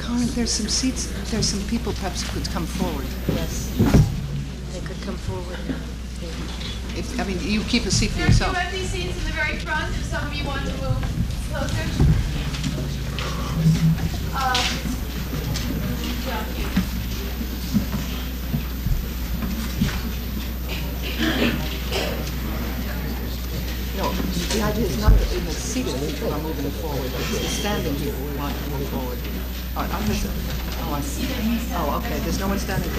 Karen, there's some seats, there's some people perhaps who could come forward. Yes. They could come forward now. If, I mean, you keep a seat for There are two yourself. empty seats in the very front, if some of you want to move closer. Uh, yeah, the idea is not that in the seated people are moving forward, it's the standing people we want to move forward. Oh, there's a- oh, I see. Oh, okay, there's no one standing,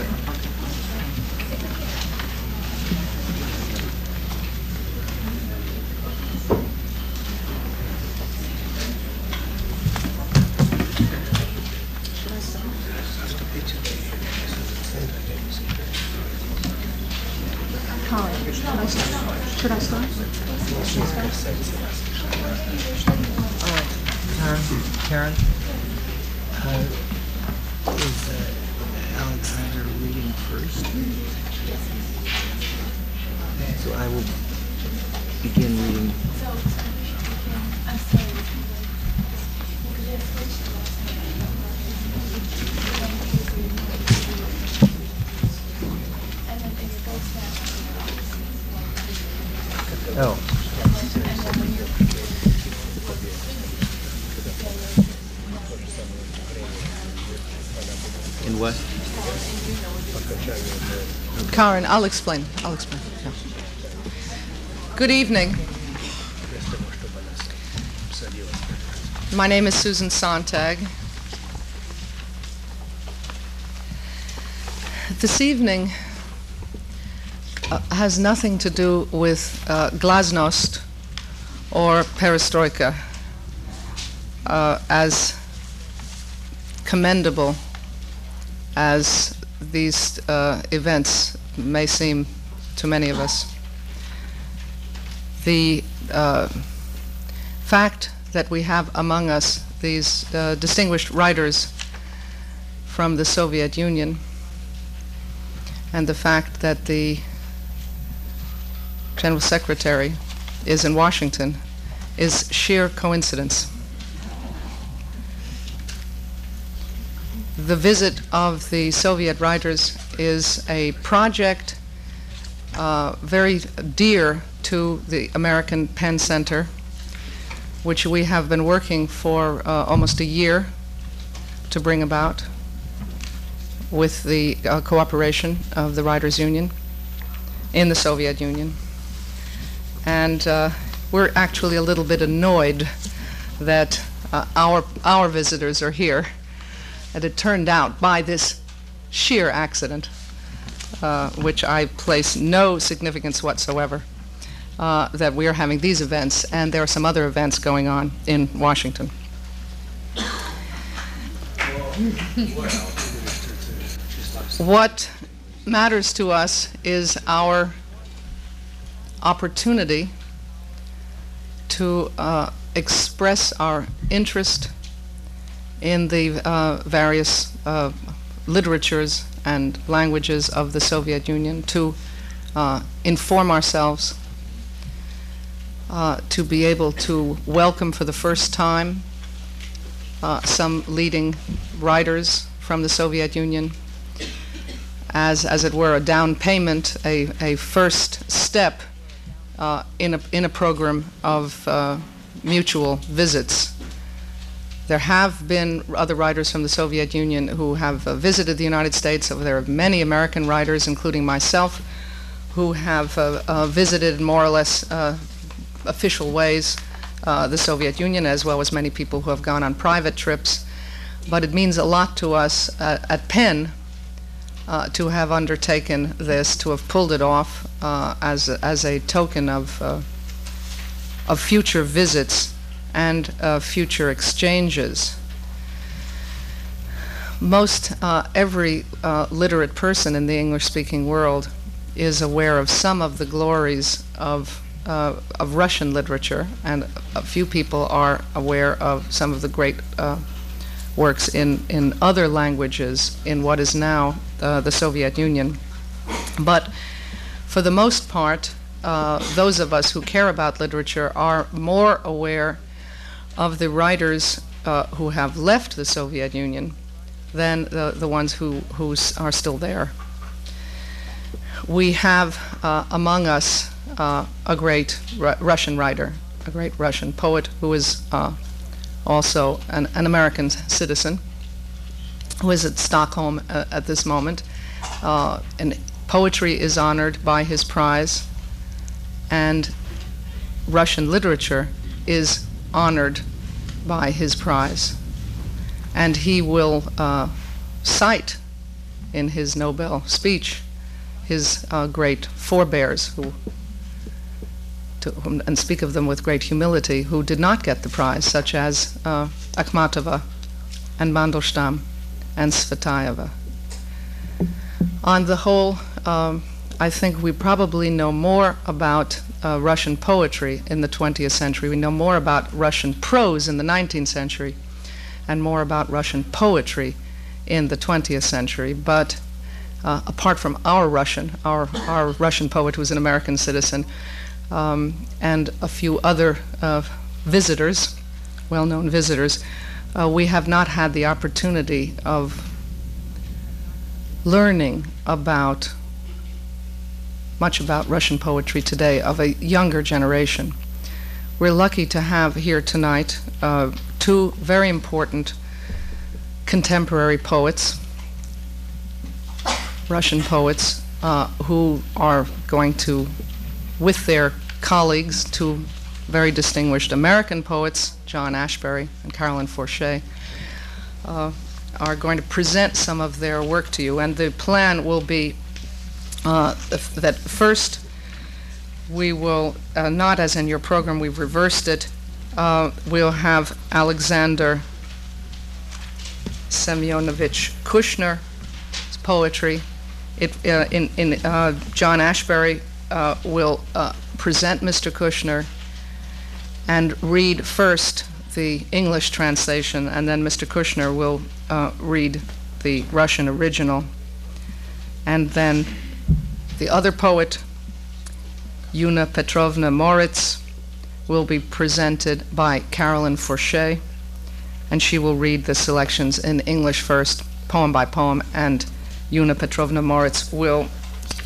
Karen, I'll explain. I'll explain. yeah. Good evening. My name is Susan Sontag. This evening uh, has nothing to do with uh, glasnost or perestroika uh, as commendable as these uh, events may seem to many of us. The uh, fact that we have among us these uh, distinguished writers from the Soviet Union and the fact that the General Secretary is in Washington is sheer coincidence. The visit of the Soviet writers is a project uh, very dear to the American PEN Center, which we have been working for uh, almost a year to bring about with the uh, cooperation of the Writers Union in the Soviet Union. And uh, we're actually a little bit annoyed that uh, our, our visitors are here and it turned out by this sheer accident, uh, which I place no significance whatsoever, uh, that we are having these events, and there are some other events going on in Washington. what matters to us is our opportunity to uh, express our interest in the uh, various uh, literatures and languages of the Soviet Union, to uh, inform ourselves, uh, to be able to welcome for the first time uh, some leading writers from the Soviet Union as, as it were, a down payment, a, a first step uh, in, a, in a program of mutual visits there have been other writers from the Soviet Union who have uh, visited the United States. There are many American writers, including myself, who have uh, uh, visited more or less uh, official ways uh, the Soviet Union, as well as many people who have gone on private trips. But it means a lot to us uh, at PEN to have undertaken this, to have pulled it off as, a, as a token of, of future visits and uh, future exchanges. Most uh, every uh, literate person in the English speaking world is aware of some of the glories of, uh, of Russian literature, and a few people are aware of some of the great uh, works in, in other languages in what is now uh, the Soviet Union. But for the most part, uh, those of us who care about literature are more aware of the writers uh, who have left the Soviet Union than the, the ones who, who are still there. We have uh, among us uh, a great Ru- Russian writer, a great Russian poet who is uh, also an, an American citizen, who is at Stockholm uh, at this moment. Uh, and poetry is honored by his prize, and Russian literature is honored by his prize. And he will uh, cite in his Nobel speech his uh, great forebears who whom, and speak of them with great humility who did not get the prize, such as uh, Akhmatova and Mandelstam and Tsvetaeva. On the whole, um, I think we probably know more about uh, Russian poetry in the 20th century. We know more about Russian prose in the 19th century and more about Russian poetry in the 20th century. But uh, apart from our Russian, our, our Russian poet who's an American citizen, um, and a few other uh, visitors, well known visitors, uh, we have not had the opportunity of learning about much about Russian poetry today of a younger generation. We're lucky to have here tonight uh, two very important contemporary poets, Russian poets, uh, who are going to, with their colleagues, two very distinguished American poets, John Ashbery and Carolyn Forché, uh, are going to present some of their work to you. And the plan will be uh, that first we will, uh, not as in your program, we've reversed it, uh, we'll have Alexander Semyonovich Kushner's poetry. It, uh, in, in, uh, John Ashbery will present Mr. Kushner and read first the English translation, and then Mr. Kushner will read the Russian original. And then the other poet, Yunna Petrovna Morits, will be presented by Carolyn Forché, and she will read the selections in English first, poem by poem, and Yunna Petrovna Morits will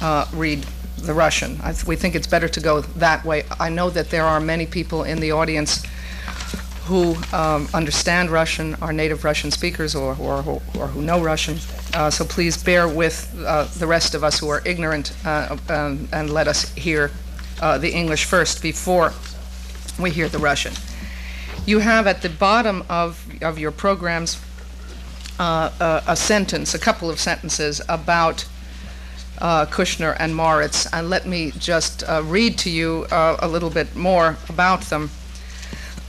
uh, read the Russian. Th- we think it's better to go that way. I know that there are many people in the audience who um, understand Russian, are native Russian speakers, or, or, or who know Russian. Uh, so please bear with uh, the rest of us who are ignorant uh, um, and let us hear uh, the English first before we hear the Russian. You have at the bottom of, of your programs uh, a, a sentence, a couple of sentences about uh, Kushner and Morits, and let me just uh, read to you uh, a little bit more about them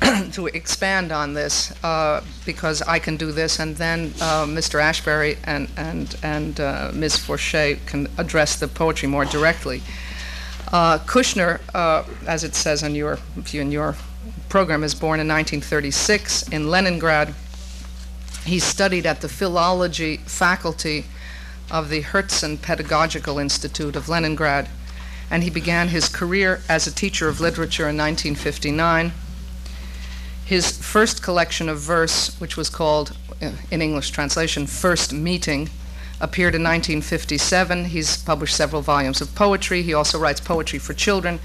to expand on this, uh, because I can do this, and then uh, Mr. Ashbery and, and, and uh, Ms. Forché can address the poetry more directly. Uh, Kushner, uh, as it says in your, in your program, is born in 1936 in Leningrad. He studied at the philology faculty of the Herzen Pedagogical Institute of Leningrad, and he began his career as a teacher of literature in 1959. His first collection of verse, which was called, uh, in English translation, First Meeting, appeared in 1957. He's published several volumes of poetry. He also writes poetry for children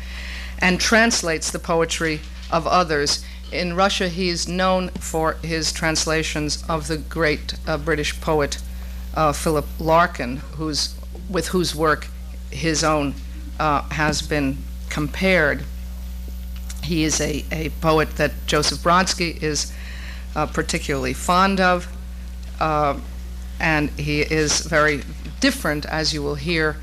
and translates the poetry of others. In Russia, he is known for his translations of the great uh, British poet uh, Philip Larkin, who's, with whose work his own uh, has been compared. He is a, a poet that Joseph Brodsky is uh, particularly fond of, uh, and he is very different, as you will hear,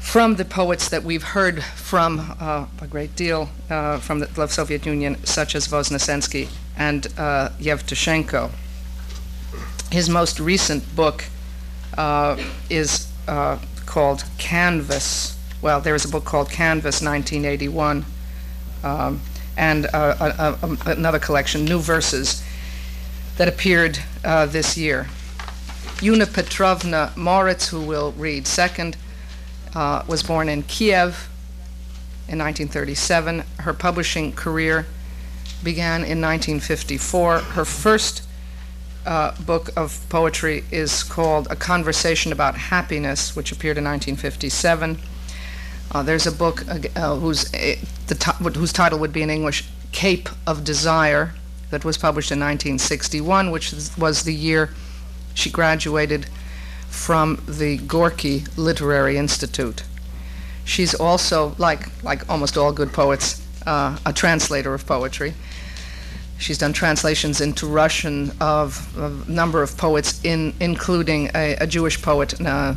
from the poets that we've heard from uh, a great deal uh, from the Soviet Union, such as Voznesensky and uh, Yevtushenko. His most recent book uh, is called Canvas. Well, there is a book called Canvas 1981, um, and uh, a, a, another collection, New Verses, that appeared uh, this year. Yunna Petrovna Morits, who will read second, uh, was born in Kiev in 1937. Her publishing career began in 1954. Her first uh, book of poetry is called A Conversation About Happiness, which appeared in 1957. Uh, there's a book uh, uh, whose, uh, the ti- whose title would be in English Cape of Desire, that was published in 1961, which was the year she graduated from the Gorky Literary Institute. She's also, like, like almost all good poets, uh, a translator of poetry. She's done translations into Russian of a number of poets, in, including a, a Jewish poet uh,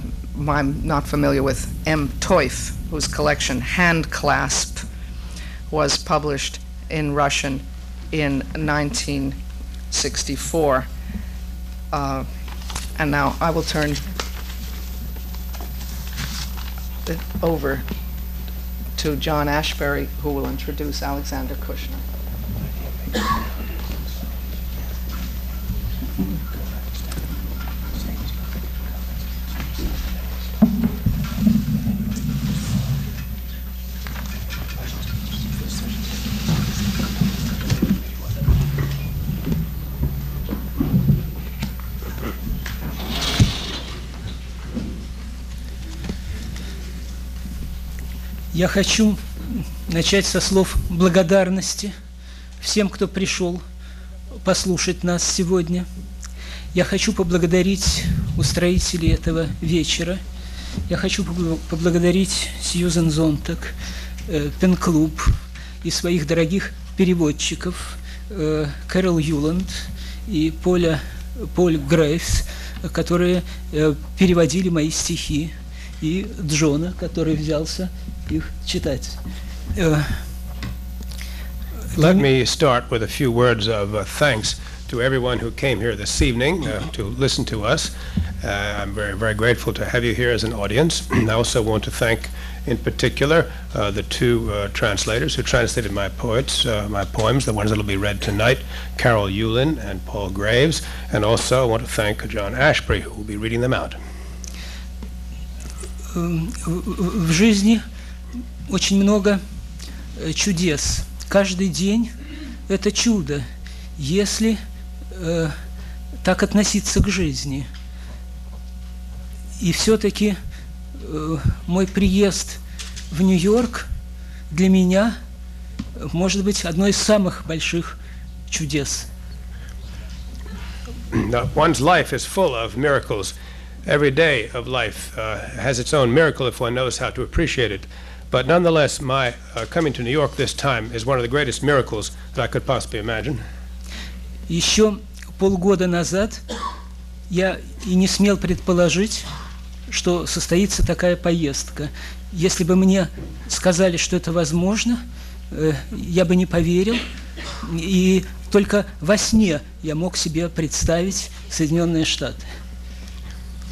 I'm not familiar with, M. Teuf, whose collection Hand Clasp was published in Russian in 1964. Uh, and now I will turn it over to John Ashbery, who will introduce Alexander Kushner. Я хочу начать со слов благодарности всем, кто пришел послушать нас сегодня. Я хочу поблагодарить устроителей этого вечера. Я хочу побл- поблагодарить Сьюзен Зонтак, э, Пен-клуб и своих дорогих переводчиков э, Кэрол Юланд и Поля, Поль Грейвс, которые э, переводили мои стихи, и Джона, который взялся читать. Let me start with a few words of uh, thanks to everyone who came here this evening uh, to listen to us. Uh, I'm very, very grateful to have you here as an audience. I also want to thank, in particular, uh, the two uh, translators who translated my poets, uh, my poems, the ones that will be read tonight, Carol Ueland and Paul Graves, and also I want to thank John Ashbery, who will be reading them out. Очень много э, чудес. Каждый день это чудо, если э, так относиться к жизни. И все-таки э, мой приезд в Нью-Йорк для меня э, может быть одно из самых больших чудес. One's life is full of miracles. Every day of life uh, has its own miracle if one knows how to appreciate it. But nonetheless, my uh, coming to New York this time is one of the greatest miracles that I could possibly imagine. Еще полгода назад я и не смел предположить, что состоится такая поездка. Если бы мне сказали, что это возможно, э, я бы не поверил. И только во сне я мог себе представить Соединенные Штаты.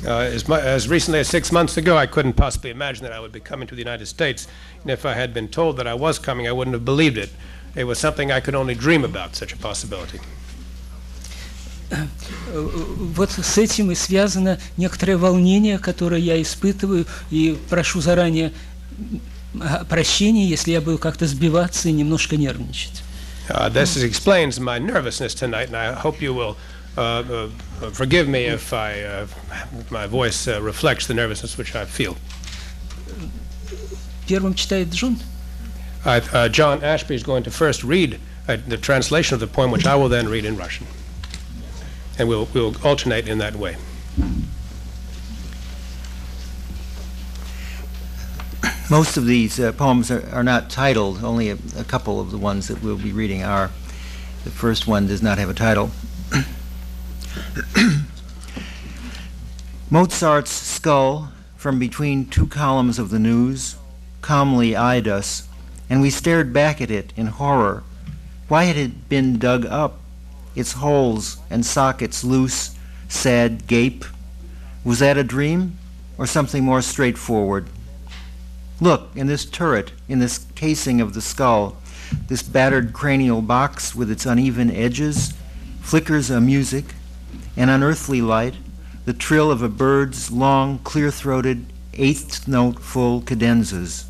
Uh, as, mu- as recently as six months ago, I couldn't possibly imagine that I would be coming to the United States. And if I had been told that I was coming, I wouldn't have believed it. It was something I could only dream about, such a possibility. Э, Вот с этим и связано некоторое волнение, которое я испытываю, и прошу заранее м, прощения, если я буду как-то сбиваться и немножко нервничать. Uh, this is- explains my nervousness tonight, and I hope you will uh, uh, uh, forgive me if I, uh, my voice reflects the nervousness which I feel. John Ashbery is going to first read the translation of the poem, which I will then read in Russian. And we'll, we'll alternate in that way. Most of these uh, poems are, are, not titled, only a, a, couple of the ones that we'll be reading are. The first one does not have a title. Mozart's skull, from between two columns of the news, calmly eyed us, and we stared back at it in horror. Why had it been dug up? Its holes and sockets loose, sad gape. Was that a dream, or something more straightforward? Look, in this turret, in this casing of the skull, this battered cranial box with its uneven edges, flickers a music, an unearthly light, the trill of a bird's long, clear throated, eighth note full cadenzas.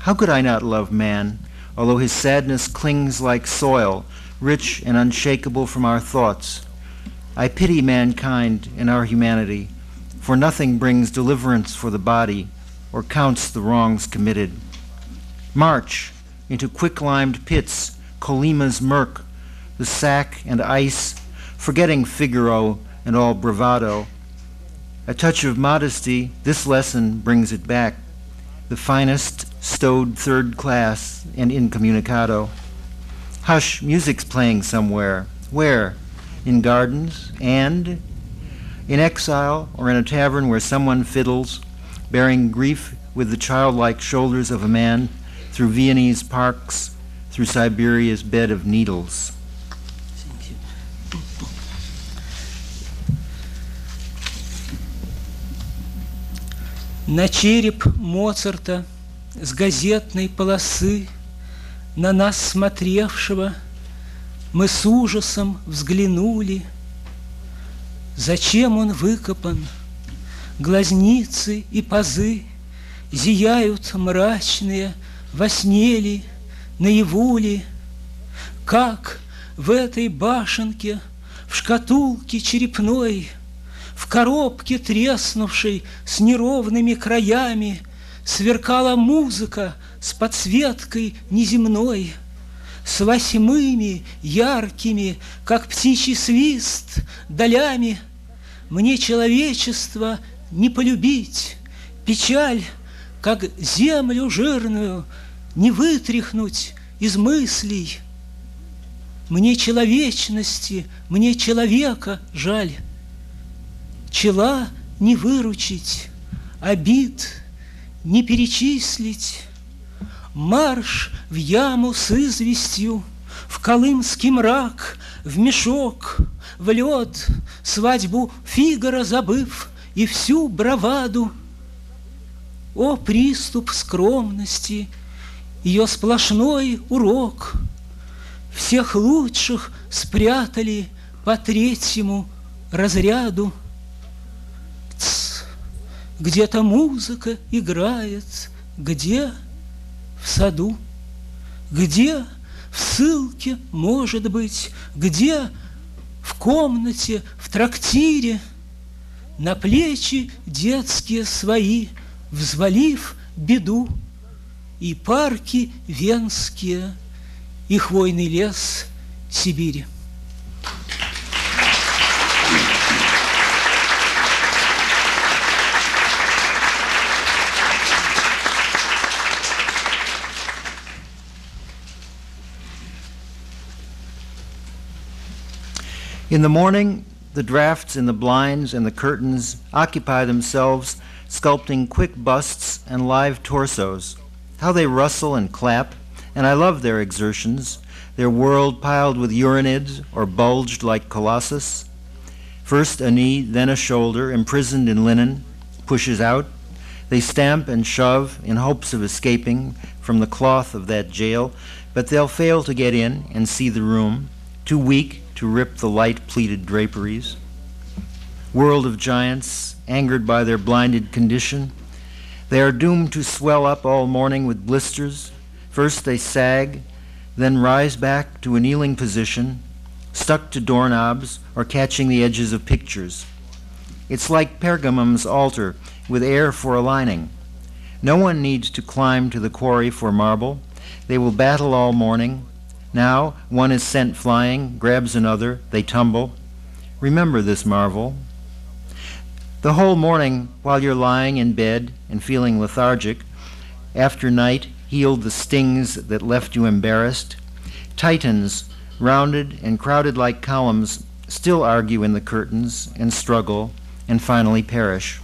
How could I not love man, although his sadness clings like soil, rich and unshakable from our thoughts? I pity mankind and our humanity, for nothing brings deliverance for the body or counts the wrongs committed. March into quick-limed pits, Kolyma's murk, the sack and ice, forgetting Figaro and all bravado. A touch of modesty, this lesson brings it back. The finest stowed third class and incommunicado. Hush, music's playing somewhere. Where? In gardens and in exile or in a tavern where someone fiddles, bearing grief with the childlike shoulders of a man through Viennese parks, through Siberia's bed of needles. На череп Моцарта с газетной полосы, На нас смотревшего, мы с ужасом взглянули. Зачем он выкопан? Глазницы и пазы Зияют мрачные, во сне ли, наяву ли? Как в этой башенке, в шкатулке черепной – в коробке треснувшей с неровными краями Сверкала музыка с подсветкой неземной, С восьмыми яркими, как птичий свист, долями. Мне человечество не полюбить, Печаль, как землю жирную, Не вытряхнуть из мыслей. Мне человечности, мне человека жаль чела не выручить, обид не перечислить. Марш в яму с известью, в колымский мрак, в мешок, в лед, свадьбу Фигара забыв и всю браваду. О, приступ скромности, ее сплошной урок! Всех лучших спрятали по третьему разряду. Где-то музыка играет, где в саду, где в ссылке, может быть, где в комнате, в трактире, на плечи детские свои, взвалив беду, и парки венские, и хвойный лес Сибири. In the morning, the drafts in the blinds and the curtains occupy themselves sculpting quick busts and live torsos. How they rustle and clap, and I love their exertions, their world piled with Uranids or bulged like colossus. First a knee, then a shoulder, imprisoned in linen, pushes out. They stamp and shove in hopes of escaping from the cloth of that jail, but they'll fail to get in and see the room, too weak to rip the light pleated draperies. World of giants, angered by their blinded condition, they are doomed to swell up all morning with blisters. First they sag, then rise back to a kneeling position, stuck to doorknobs or catching the edges of pictures. It's like Pergamum's altar with air for a lining. No one needs to climb to the quarry for marble. They will battle all morning, now one is sent flying, grabs another, they tumble. Remember this marvel. The whole morning, while you're lying in bed and feeling lethargic, after night healed the stings that left you embarrassed, titans, rounded and crowded like columns, still argue in the curtains and struggle and finally perish.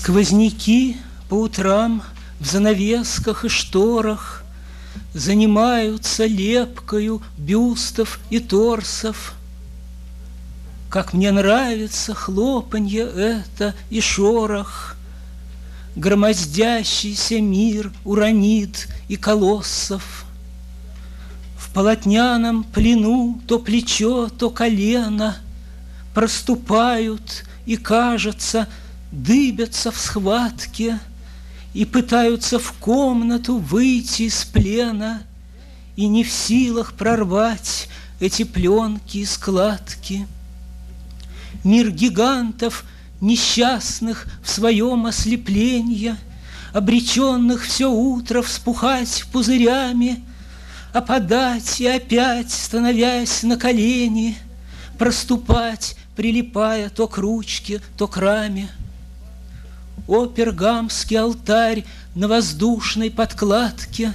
Сквозняки по утрам в занавесках и шторах Занимаются лепкою бюстов и торсов. Как мне нравится хлопанье это и шорох, Громоздящийся мир уронит и колоссов. В полотняном плену то плечо, то колено проступают и, кажется, дыбятся в схватке и пытаются в комнату выйти из плена и не в силах прорвать эти пленки и складки. Мир гигантов, несчастных в своем ослеплении, обреченных все утро вспухать пузырями, опадать и опять, становясь на колени, проступать, прилипая то к ручке, то к раме. О, пергамский алтарь на воздушной подкладке,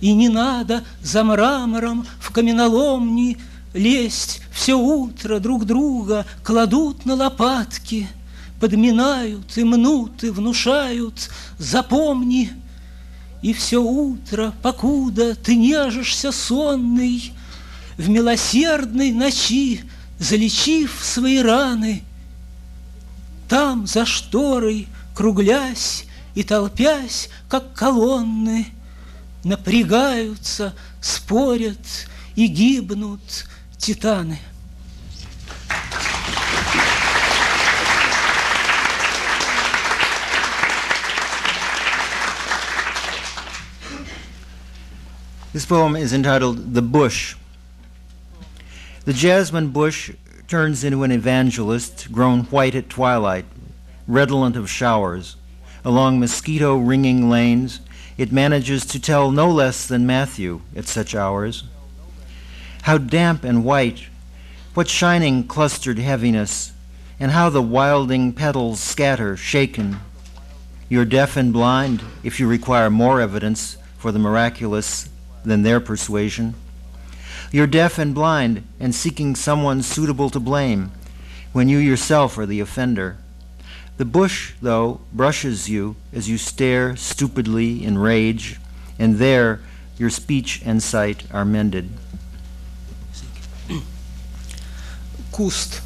И не надо за мрамором в каменоломни Лезть. Все утро друг друга кладут на лопатки, Подминают и мнут и внушают, запомни, И все утро, покуда ты нежишься сонный, В милосердной ночи, залечив свои раны, Там за шторой, круглясь и толпясь, как колонны, Напрягаются, спорят и гибнут титаны. This poem is entitled The Bush. The jasmine bush turns into an evangelist grown white at twilight, redolent of showers. Along mosquito ringing lanes, it manages to tell no less than Matthew at such hours. How damp and white, what shining clustered heaviness, and how the wilding petals scatter, shaken. You're deaf and blind if you require more evidence for the miraculous than their persuasion. You're deaf and blind and seeking someone suitable to blame when you yourself are the offender. The bush, though, brushes you as you stare stupidly in rage, and there your speech and sight are mended. Куст.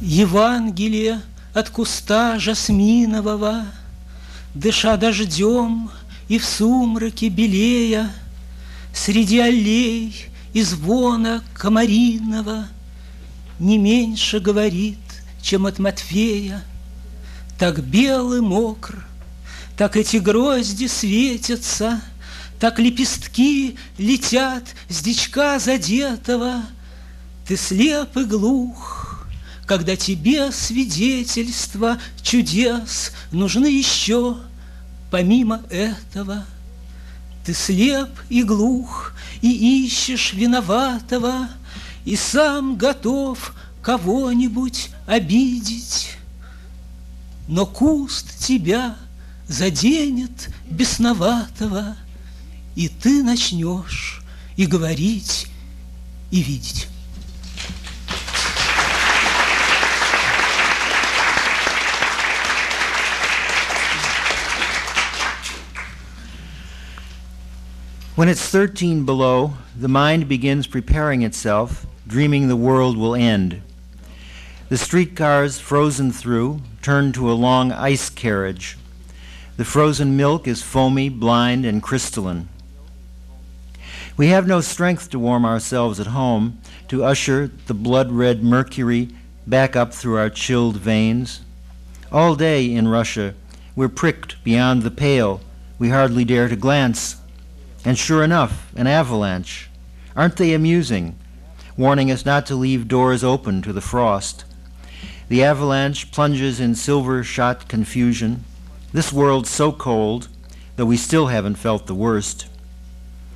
Евангелие от куста жасминового — Дыша дождем и в сумраке белея, Среди аллей и звона комариного Не меньше говорит, чем от Матфея. Так белый мокр, так эти грозди светятся, Так лепестки летят с дичка задетого. Ты слеп и глух, когда тебе свидетельства чудес нужны еще Помимо этого, ты слеп и глух, и ищешь виноватого, и сам готов кого-нибудь обидеть. Но куст тебя заденет бесноватого, и ты начнешь и говорить, и видеть. When it's 13 below, the mind begins preparing itself, dreaming the world will end. The streetcars, frozen through, turn to a long ice carriage. The frozen milk is foamy, blind, and crystalline. We have no strength to warm ourselves at home, to usher the blood red mercury back up through our chilled veins. All day in Russia, we're pricked beyond the pale. We hardly dare to glance and sure enough, an avalanche. Aren't they amusing? Warning us not to leave doors open to the frost. The avalanche plunges in silver shot confusion. This world's so cold, though we still haven't felt the worst.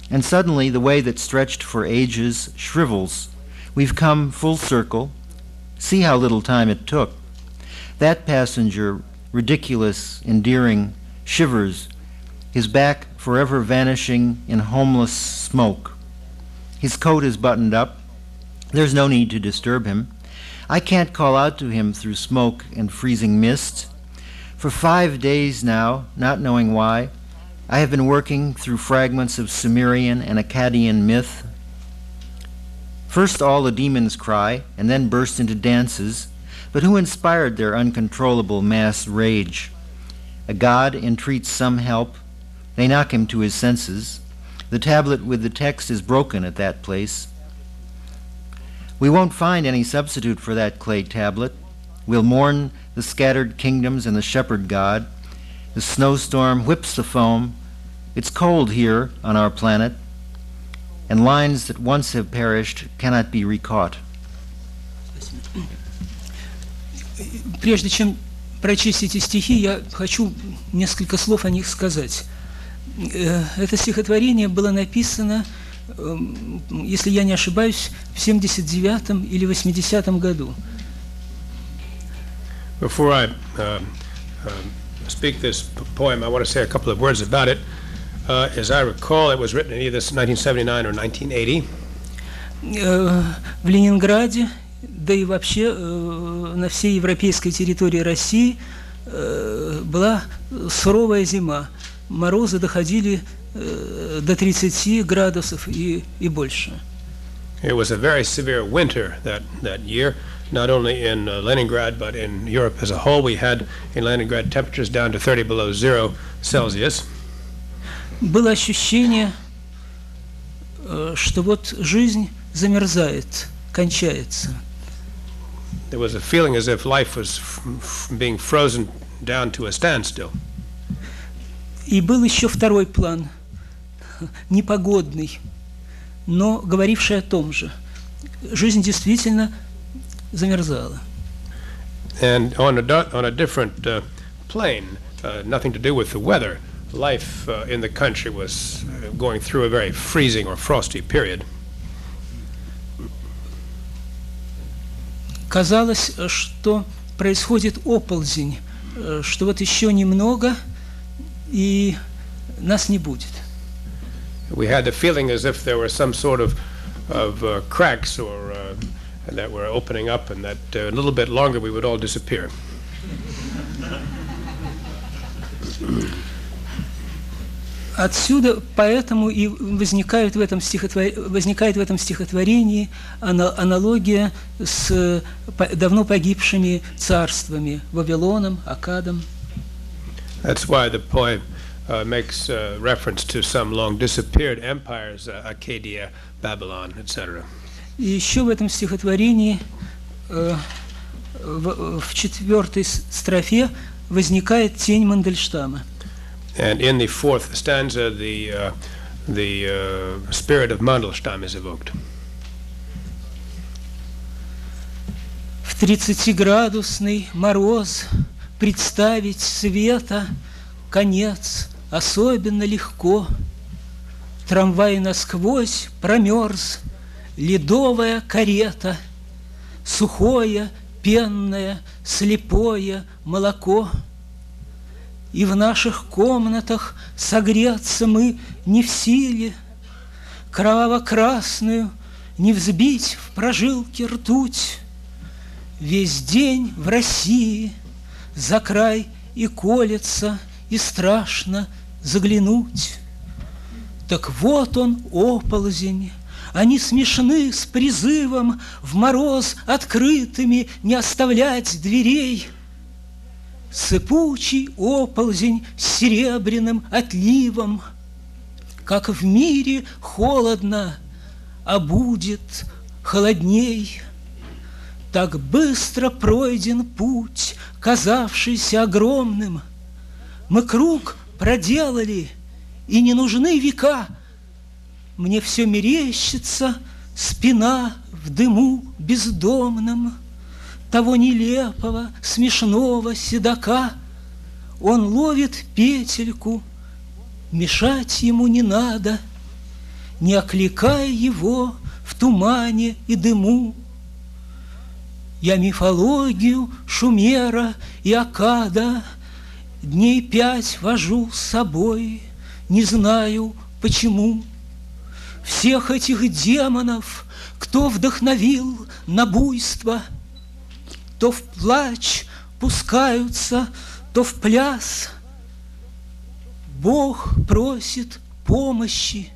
And suddenly, the way that stretched for ages shrivels. We've come full circle. See how little time it took. That passenger, ridiculous, endearing, shivers, his back forever vanishing in homeless smoke. His coat is buttoned up. There's no need to disturb him. I can't call out to him through smoke and freezing mist. For five days now, not knowing why, I have been working through fragments of Sumerian and Akkadian myth. First, all the demons cry and then burst into dances, but who inspired their uncontrollable mass rage? A god entreats some help, they knock him to his senses. The tablet with the text is broken at that place. We won't find any substitute for that clay tablet. We'll mourn the scattered kingdoms and the shepherd god. The snowstorm whips the foam. It's cold here on our planet, and lines that once have perished cannot be recaught. Прежде чем прочесть эти стихи, я хочу несколько слов о них сказать. Э, Это стихотворение было написано, эм, в если я не ошибаюсь, в 79 или 80 году. Before I um, um, speak this poem, I want to say a couple of words about it. Uh, As I recall, it was written in either 1979 or 1980. Э, В Ленинграде, да и вообще э, на всей европейской территории России э, была суровая зима. Морозы доходили до 30 градусов и, и больше. It was a very severe winter that, that year, not only in uh, Leningrad, but in Europe as a whole. We had in Leningrad temperatures down to 30 below zero Celsius. Было ощущение, э, что вот жизнь замерзает, кончается. There was a feeling as if life was being frozen down to a standstill. И был еще второй план, непогодный, но говоривший о том же. Жизнь действительно замерзала. And on a, on a different uh, plane, uh, nothing to do with the weather, life uh, in the country was uh, going through a very freezing or frosty period. Казалось, э, что происходит оползень, э, что вот еще немного, и нас не будет. We had the feeling as if there were some sort of, of uh, cracks or uh, that were opening up, and that uh, a little bit longer we would all disappear. Отсюда поэтому и возникает в этом, стихотвор... возникает в этом стихотворении ана- аналогия с э, по- давно погибшими царствами Вавилоном, Акадом. That's why the poem uh, makes uh, reference to some long disappeared empires, uh, Acadia, Babylon, etc. Еще в этом стихотворении э, в, в четвертой строфе возникает тень Мандельштама. And in the fourth stanza, the, uh, the uh, spirit of Mandelstam is evoked. В 30-градусный мороз представить света конец особенно легко. Трамвай насквозь промерз, ледовая карета, сухое, пенное, слепое молоко. И в наших комнатах согреться мы не в силе, Кроваво-красную не взбить в прожилке ртуть. Весь день в России за край и колется, и страшно заглянуть. Так вот он, оползень, они смешны с призывом В мороз открытыми не оставлять дверей. Сыпучий оползень с серебряным отливом, Как в мире холодно, а будет холодней. Так быстро пройден путь, казавшийся огромным. Мы круг проделали, и не нужны века. Мне все мерещится спина в дыму бездомном Того нелепого, смешного седока. Он ловит петельку, мешать ему не надо, Не окликая его в тумане и дыму. Я мифологию Шумера и Акада Дней пять вожу с собой, не знаю почему. Всех этих демонов, кто вдохновил на буйство, То в плач пускаются, то в пляс. Бог просит помощи,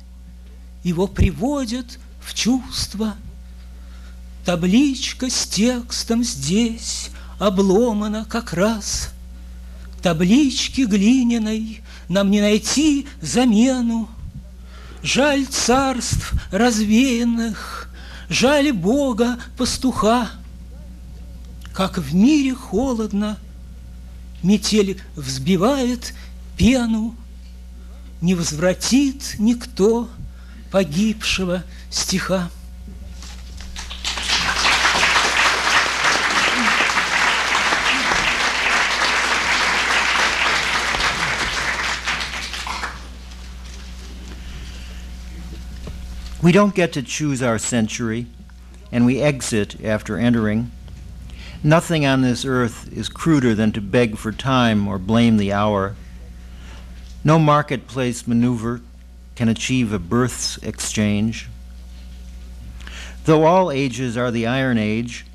его приводят в чувство – Табличка с текстом здесь обломана как раз. Таблички глиняной нам не найти замену. Жаль царств развеянных, жали Бога пастуха. Как в мире холодно, метель взбивает пену, Не возвратит никто погибшего стиха. We don't get to choose our century, and we exit after entering. Nothing on this earth is cruder than to beg for time or blame the hour. No marketplace maneuver can achieve a birth's exchange. Though all ages are the Iron Age,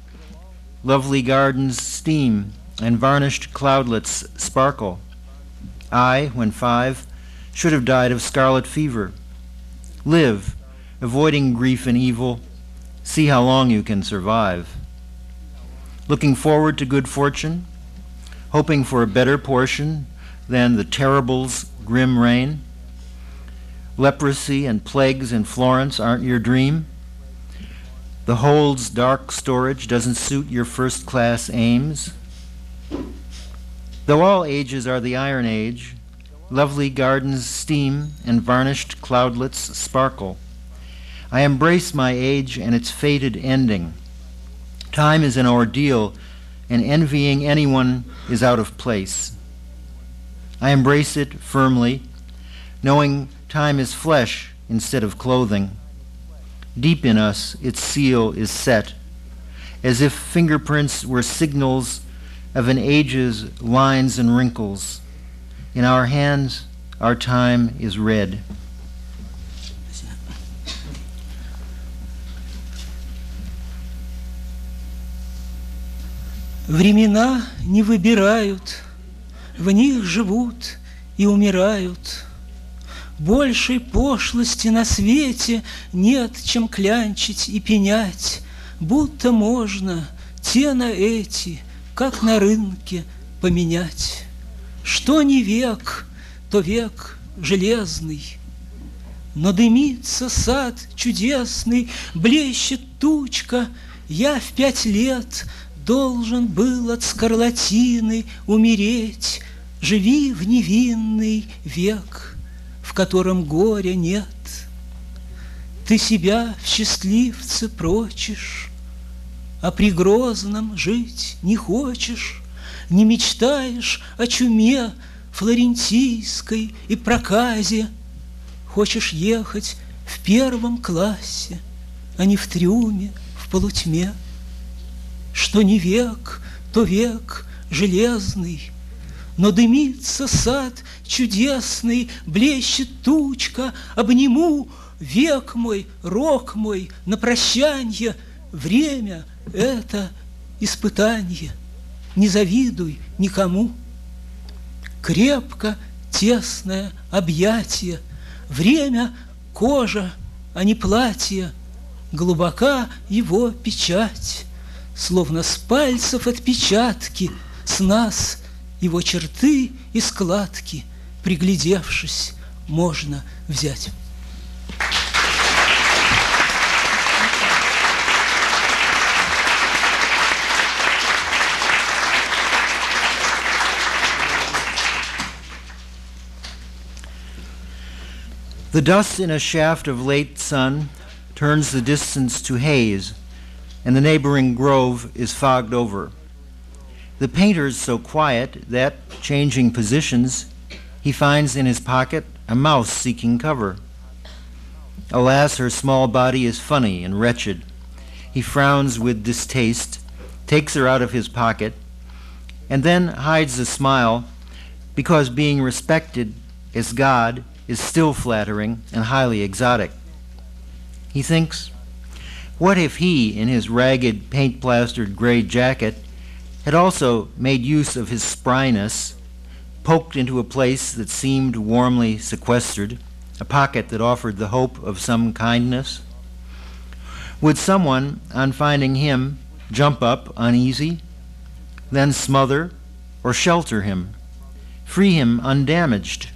lovely gardens steam and varnished cloudlets sparkle. I, when five, should have died of scarlet fever. Live, avoiding grief and evil, see how long you can survive. Looking forward to good fortune, hoping for a better portion than the terrible's grim reign. Leprosy and plagues in Florence aren't your dream. The hold's dark storage doesn't suit your first class aims. Though all ages are the Iron Age, lovely gardens steam and varnished cloudlets sparkle. I embrace my age and its fated ending. Time is an ordeal, and envying anyone is out of place. I embrace it firmly, knowing time is flesh instead of clothing. Deep in us, its seal is set, as if fingerprints were signals of an age's lines and wrinkles. In our hands, our time is red. Времена не выбирают, в них живут и умирают. Большей пошлости на свете нет, чем клянчить и пенять, будто можно те на эти, как на рынке, поменять. Что не век, то век железный, но дымится сад чудесный, блещет тучка, я в пять лет должен был от скарлатины умереть. Живи в невинный век, в котором горя нет. Ты себя в счастливце прочишь, а при грозном жить не хочешь, не мечтаешь о чуме флорентийской и проказе. Хочешь ехать в первом классе, а не в трюме, в полутьме. Что не век, то век железный, Но дымится сад чудесный, Блещет тучка, обниму Век мой, рок мой, на прощанье, Время — это испытание. Не завидуй никому. Крепко, тесное объятие, Время — кожа, а не платье, Глубока его печать Словно с пальцев отпечатки, С нас его черты и складки, Приглядевшись, можно взять. The dust in a shaft of late sun turns the distance to haze, and the neighboring grove is fogged over. The painter's so quiet that, changing positions, he finds in his pocket a mouse seeking cover. Alas, her small body is funny and wretched. He frowns with distaste, takes her out of his pocket, and then hides a smile because being respected as God is still flattering and highly exotic. He thinks, what if he, in his ragged, paint plastered gray jacket, had also made use of his spryness, poked into a place that seemed warmly sequestered, a pocket that offered the hope of some kindness? Would someone, on finding him, jump up uneasy, then smother or shelter him, free him undamaged?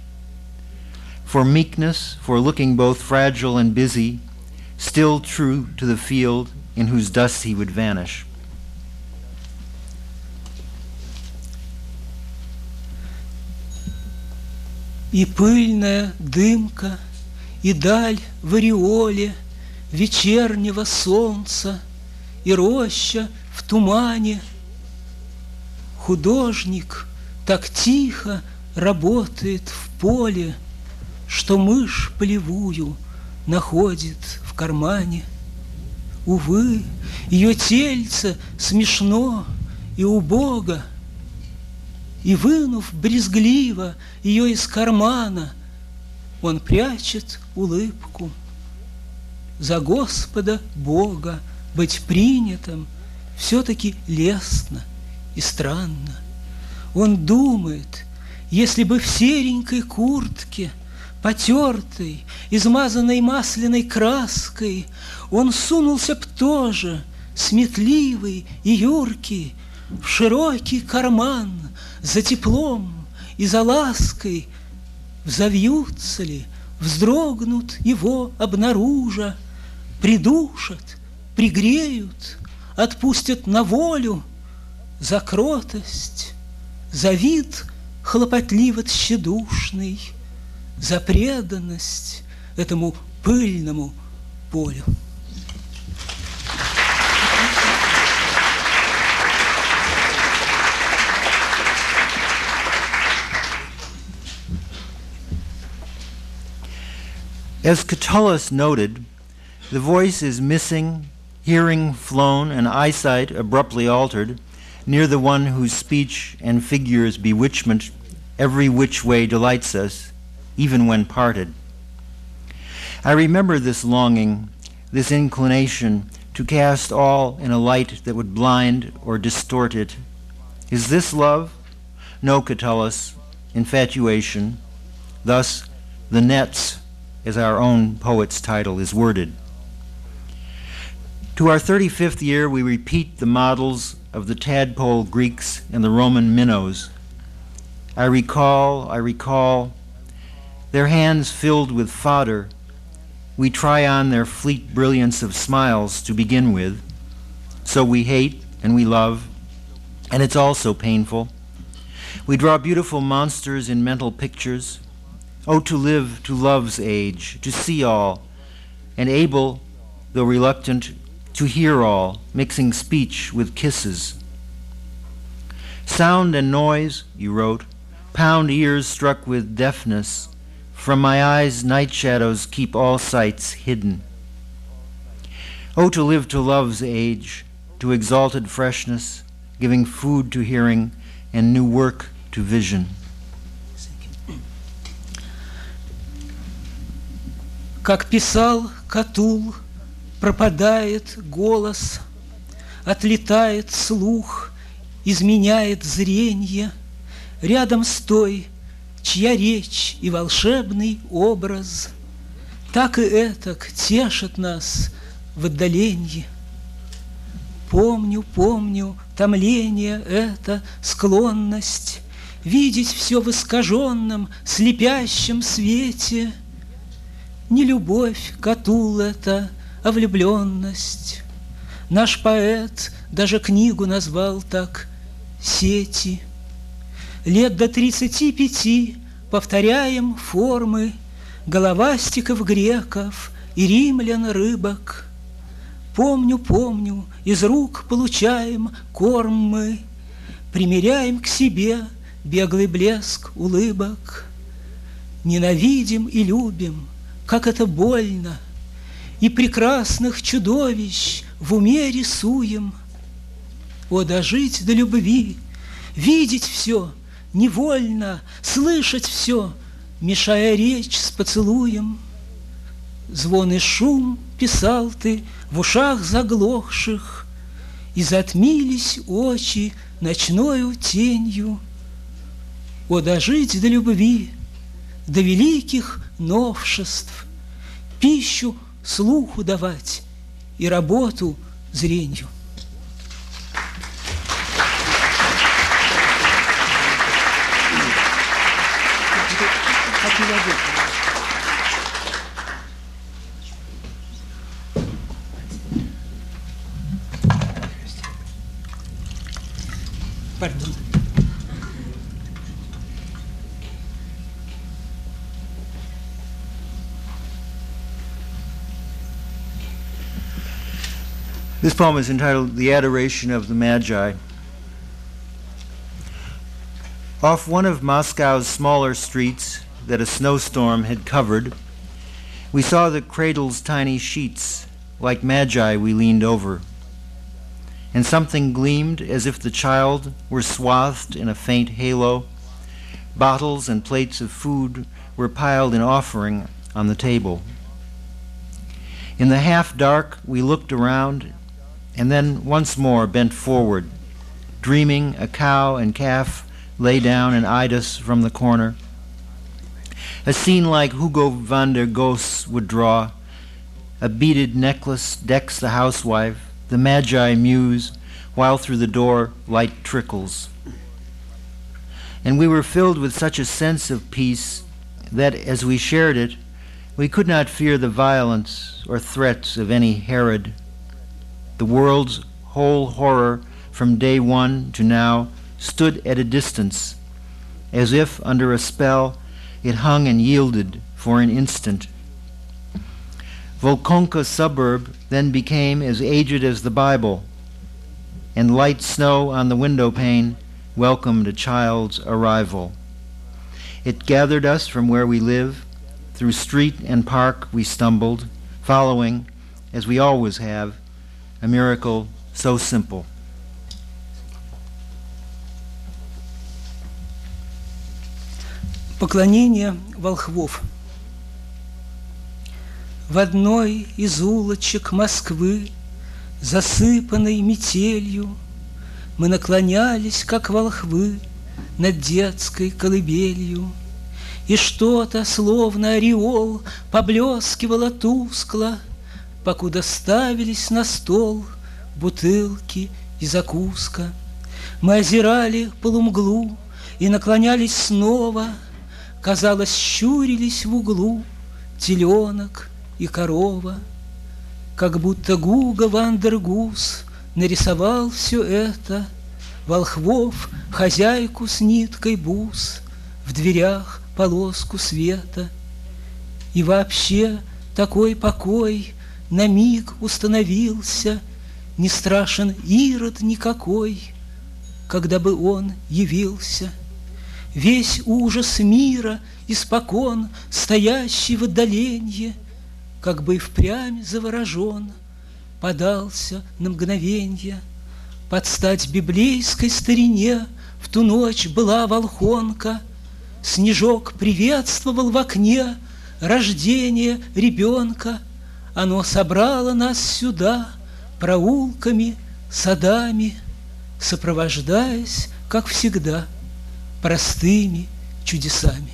For meekness, for looking both fragile and busy, still true to the field in whose dust he would vanish. И пыльная дымка, и даль в ореоле Вечернего солнца, и роща в тумане. Художник так тихо работает в поле, Что мышь полевую находит кармане. Увы, ее тельце смешно и убого — и, вынув брезгливо ее из кармана, Он прячет улыбку. За Господа Бога быть принятым Все-таки лестно и странно. Он думает, если бы в серенькой куртке, Потертой, измазанной масляной краской, Он сунулся б тоже, сметливый и юркий, В широкий карман — за теплом и за лаской. Взовьются ли, вздрогнут его обнаружа, Придушат, пригреют, отпустят на волю За кротость, за вид хлопотливо тщедушный, За преданность этому пыльному полю. As Catullus noted, the voice is missing, hearing flown, and eyesight abruptly altered, near the one whose speech and figures bewitchment every which way delights us, even when parted. I remember this longing, this inclination to cast all in a light that would blind or distort it. Is this love? No, Catullus, infatuation. Thus, the nets as our own poet's title is worded. To our 35th year, we repeat the models of the tadpole Greeks and the Roman minnows. I recall, I recall, their hands filled with fodder. We try on their fleet brilliance of smiles to begin with. So we hate and we love, and it's also painful. We draw beautiful monsters in mental pictures, Oh, to live to love's age, to see all, and able, though reluctant, to hear all, mixing speech with kisses. Sound and noise, you wrote, pound ears struck with deafness. From my eyes, night shadows keep all sights hidden. Oh, to live to love's age, to exalted freshness, giving food to hearing and new work to vision. Как писал Катул, пропадает голос, Отлетает слух, изменяет зренье, Рядом с той, чья речь и волшебный образ Так и этак тешат нас в отдаленье. Помню, помню, томление это, склонность Видеть все в искаженном, слепящем свете — не любовь, Катул это, а влюбленность. Наш поэт даже книгу назвал так «Сети». Лет до тридцати пяти повторяем формы Головастиков греков и римлян рыбок. Помню, помню, из рук получаем корм мы, Примеряем к себе беглый блеск улыбок. Ненавидим и любим — как это больно, И прекрасных чудовищ в уме рисуем. О, дожить до любви, видеть все невольно, Слышать все, мешая речь с поцелуем. Звон и шум писал ты в ушах заглохших, И затмились очи ночною тенью. О, дожить до любви, до великих новшеств, пищу слуху давать и работу зрению. This poem is entitled The Adoration of the Magi. Off one of Moscow's smaller streets, that a snowstorm had covered, we saw the cradle's tiny sheets. Like magi, we leaned over. And something gleamed as if the child were swathed in a faint halo. Bottles and plates of food were piled in offering on the table. In the half dark, we looked around and then once more bent forward, dreaming a cow and calf lay down and eyed us from the corner. A scene like Hugo van der Goes would draw. A beaded necklace decks the housewife, the magi muse, while through the door light trickles. And we were filled with such a sense of peace that as we shared it, we could not fear the violence or threats of any Herod the world's whole horror from day one to now stood at a distance, as if under a spell it hung and yielded for an instant. Volkhonka suburb then became as aged as the Bible, and light snow on the window pane welcomed a child's arrival. It gathered us from where we live. Through street and park we stumbled, following, as we always have, a miracle so simple. Поклонение волхвов. В одной из улочек Москвы, засыпанной метелью, Мы наклонялись, как волхвы, над детской колыбелью, И что-то, словно ореол, поблескивало тускло, Покуда ставились на стол бутылки и закуска. Мы озирали полумглу и наклонялись снова, Казалось, щурились в углу теленок и корова, Как будто Гуга Вандергус нарисовал все это, Волхвов, хозяйку с ниткой бус, В дверях полоску света. И вообще такой покой на миг установился, Не страшен Ирод никакой, Когда бы он явился. Весь ужас мира испокон, Стоящий в отдаленье, Как бы и впрямь заворожен, Подался на мгновенье. Под стать библейской старине В ту ночь была волхонка, Снежок приветствовал в окне Рождение ребенка — оно собрало нас сюда проулками, садами, Сопровождаясь, как всегда, простыми чудесами.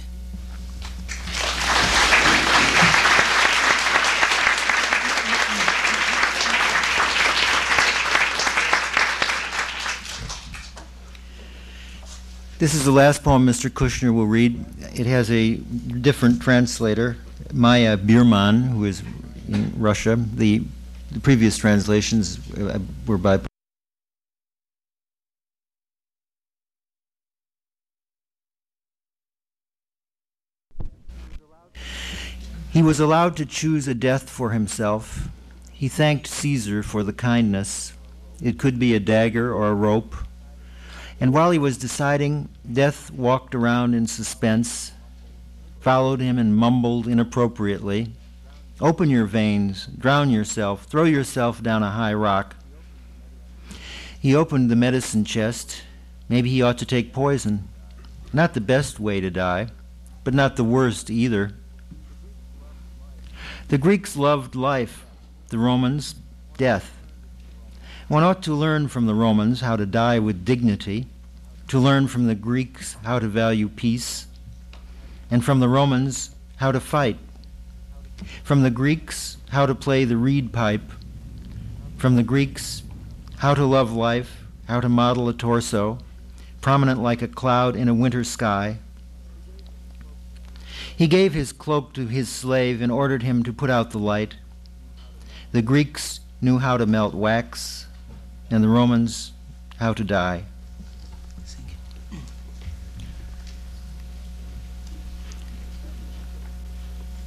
This is the last poem Mr. Kushner will read. It has a different translator, Maya Bierman, who is in Russia. The, the previous translations uh, were by He was allowed to choose a death for himself. He thanked Caesar for the kindness. It could be a dagger or a rope. And while he was deciding, Death walked around in suspense, followed him and mumbled inappropriately. Open your veins, drown yourself, throw yourself down a high rock. He opened the medicine chest. Maybe he ought to take poison. Not the best way to die, but not the worst either. The Greeks loved life, the Romans, death. One ought to learn from the Romans how to die with dignity, to learn from the Greeks how to value peace, and from the Romans how to fight from the Greeks, how to play the reed pipe. From the Greeks, how to love life, how to model a torso, prominent like a cloud in a winter sky. He gave his cloak to his slave and ordered him to put out the light. The Greeks knew how to melt wax, and the Romans how to dye.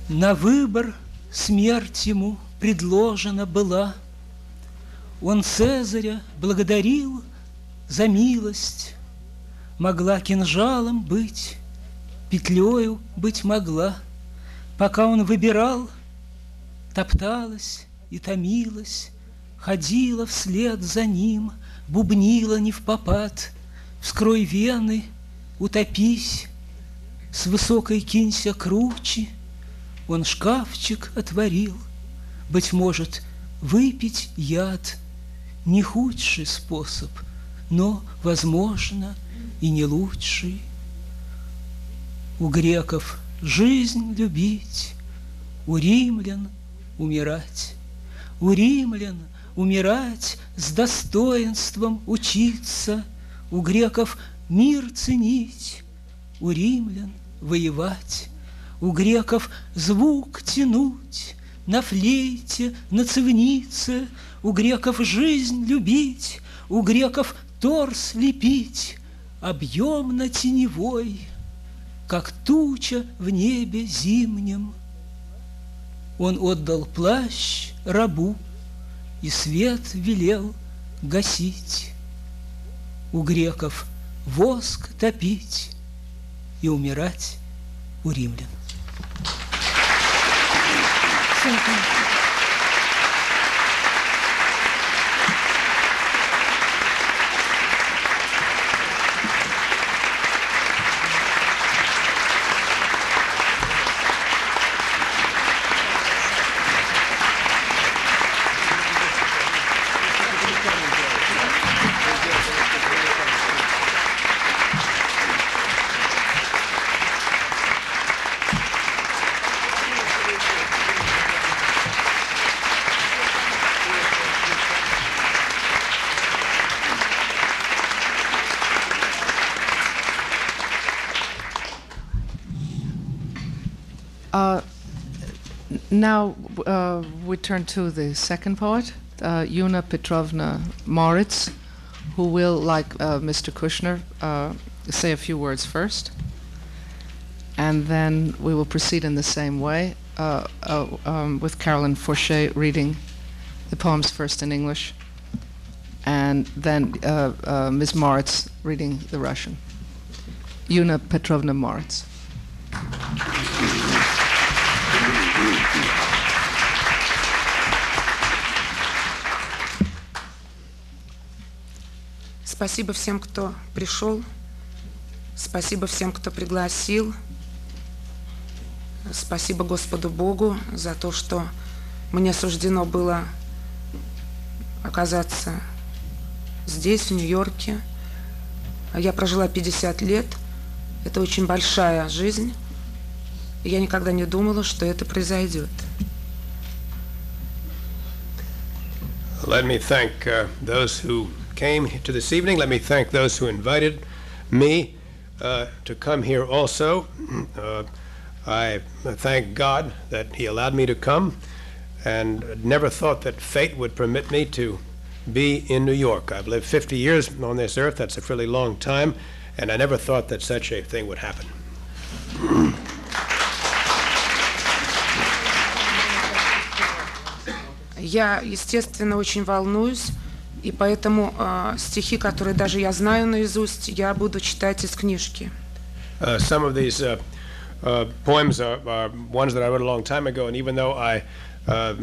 На выбор смерть ему предложена была. Он Цезаря благодарил за милость, Могла кинжалом быть, петлею быть могла. Пока он выбирал, топталась и томилась, Ходила вслед за ним, бубнила не в попад. Вскрой вены, утопись, с высокой кинься круче. Он шкафчик отворил, быть может, выпить яд Не худший способ, но, возможно, и не лучший. У греков жизнь любить, у римлян умирать, у римлян умирать с достоинством учиться, у греков мир ценить, у римлян воевать, у греков звук тянуть, на флейте, на цивнице, у греков жизнь любить, у греков торс лепить, объемно-теневой, как туча в небе зимнем. Он отдал плащ рабу, и свет велел гасить. У греков воск топить и умирать у римлян. Uh, now uh, we turn to the second poet, uh, Yunna Petrovna Morits, who will, like uh, Mr. Kushner, uh, say a few words first. And then we will proceed in the same way uh, uh, um, with Carolyn Forché reading the poems first in English, and then Ms. Morits reading the Russian. Yunna Petrovna Morits. Спасибо всем, кто пришел. Спасибо всем, кто пригласил. Спасибо Господу Богу за то, что мне суждено было оказаться здесь, в Нью-Йорке. Я прожила 50 лет. Это очень большая жизнь. Я никогда не думала, что это произойдет. Let me thank uh, those who came to this evening. Let me thank those who invited me uh, to come here also. Uh, I thank God that He allowed me to come and never thought that fate would permit me to be in New York. I've lived 50 years on this earth, that's a fairly long time, and I never thought that such a thing would happen. Я, естественно, очень волнуюсь, И поэтому э, стихи, которые даже я знаю наизусть, я буду читать из книжки. Uh, some of these uh, uh, poems are, are ones that I wrote a long time ago, and even though I uh,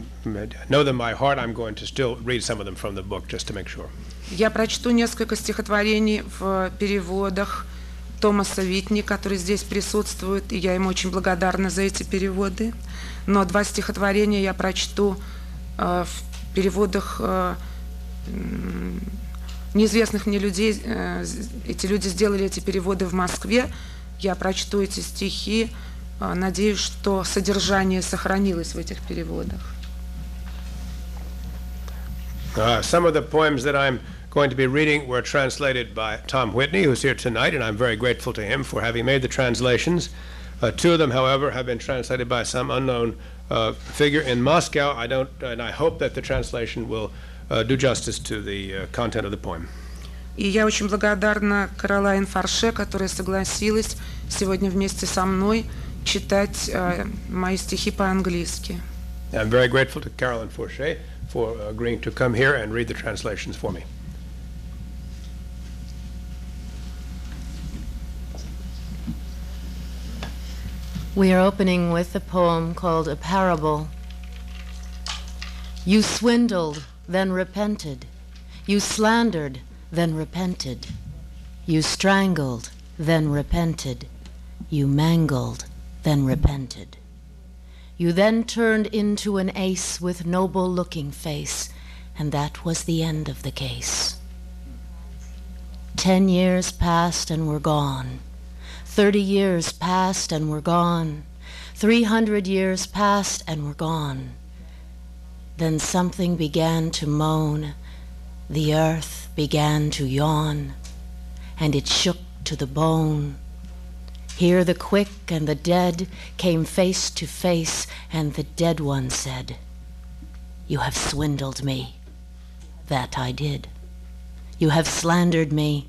know them by heart, I'm going to still read some of them from the book just to make sure. Я прочту несколько стихотворений в переводах Томаса Витни, который здесь присутствует, и я ему очень благодарна за эти переводы. Но два стихотворения я прочту э, в переводах э, неизвестных мне людей. Э, эти люди сделали эти переводы в Москве. Я прочту эти стихи. Э, Надеюсь, что содержание сохранилось в этих переводах. Uh, some of the poems that I'm going to be reading were translated by Tom Whitney, who's here tonight, and I'm very grateful to him for having made the translations. Uh, two of them, however, have been translated by some unknown uh, figure in Moscow. I don't, and I hope that the translation will uh, Uh, do justice to the uh, content of the poem. И я очень благодарна Каролайн Фарше, которая согласилась сегодня вместе со мной читать uh, мои стихи по-английски. I'm very grateful to Carolyn Forché for agreeing to come here and read the translations for me. We are opening with a poem called A Parable. You swindled then repented. You slandered, then repented. You strangled, then repented. You mangled, then repented. You then turned into an ace with noble looking face, and that was the end of the case. Ten years passed and were gone. Thirty years passed and were gone. Three hundred years passed and were gone. Then something began to moan. The earth began to yawn, and it shook to the bone. Here the quick and the dead came face to face, and the dead one said, You have swindled me. That I did. You have slandered me.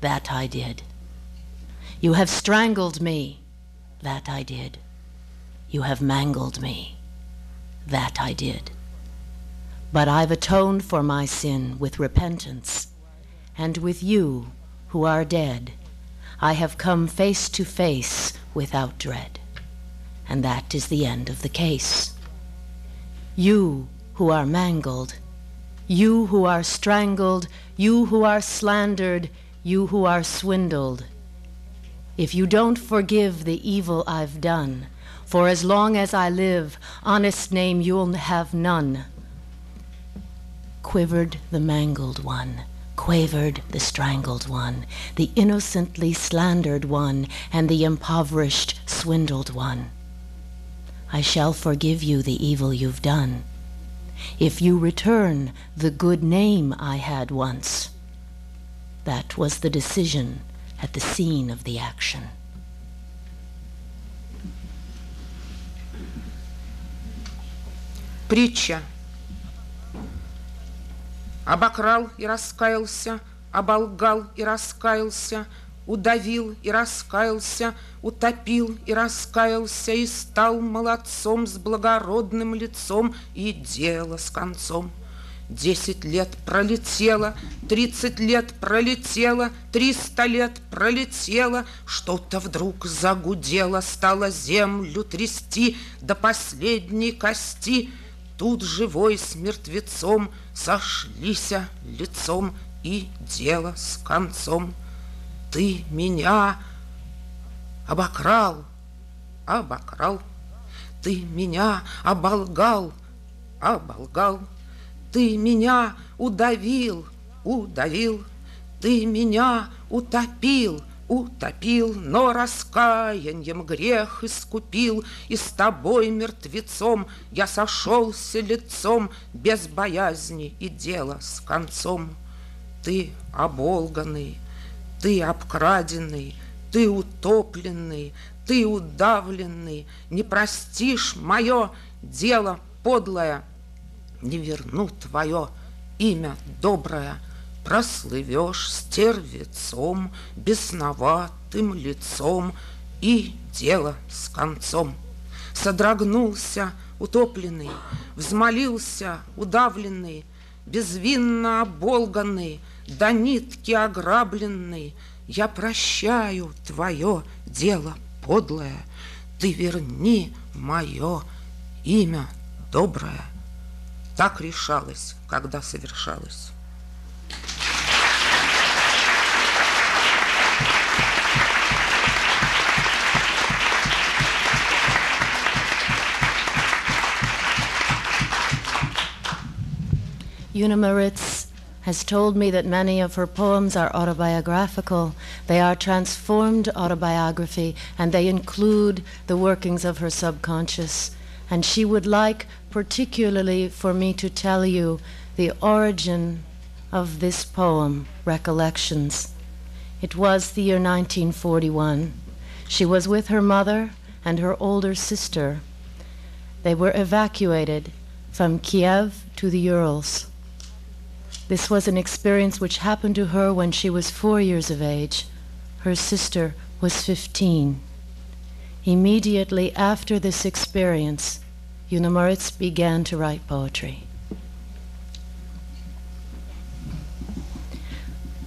That I did. You have strangled me. That I did. You have mangled me. That I did. But I've atoned for my sin with repentance, and with you who are dead, I have come face to face without dread. And that is the end of the case. You who are mangled, you who are strangled, you who are slandered, you who are swindled, if you don't forgive the evil I've done, for as long as I live, honest name you'll have none. Quivered the mangled one, quavered the strangled one, the innocently slandered one, and the impoverished, swindled one. I shall forgive you the evil you've done, if you return the good name I had once. That was the decision at the scene of the action. Притча. Обокрал и раскаялся, оболгал и раскаялся, удавил и раскаялся, утопил и раскаялся, и стал молодцом с благородным лицом, и дело с концом. Десять лет пролетело, тридцать лет пролетело, триста лет пролетело, Что-то вдруг загудело, стало землю трясти до последней кости. Тут живой с мертвецом сошлися лицом, и дело с концом. Ты меня обокрал, обокрал, Ты меня оболгал, оболгал. Ты меня удавил, удавил, Ты меня утопил, утопил, Но раскаянием грех искупил, И с тобой, мертвецом, Я сошелся лицом Без боязни и дела с концом. Ты оболганный, ты обкраденный, Ты утопленный, ты удавленный, Не простишь мое дело подлое — не верну твое имя доброе, Прослывешь стервецом, бесноватым лицом, И дело с концом. Содрогнулся утопленный, Взмолился удавленный, Безвинно оболганный, До нитки ограбленный, Я прощаю твое дело подлое, Ты верни мое имя доброе. Так решалось, когда совершалось. Yunna Morits has told me that many of her poems are autobiographical. They are transformed autobiography and they include the workings of her subconscious. And she would like particularly for me to tell you the origin of this poem, Recollections. It was the year 1941. She was with her mother and her older sister. They were evacuated from Kiev to the Urals. This was an experience which happened to her when she was four years of age. Her sister was 15. Immediately after this experience, Yunna Morits began to write poetry.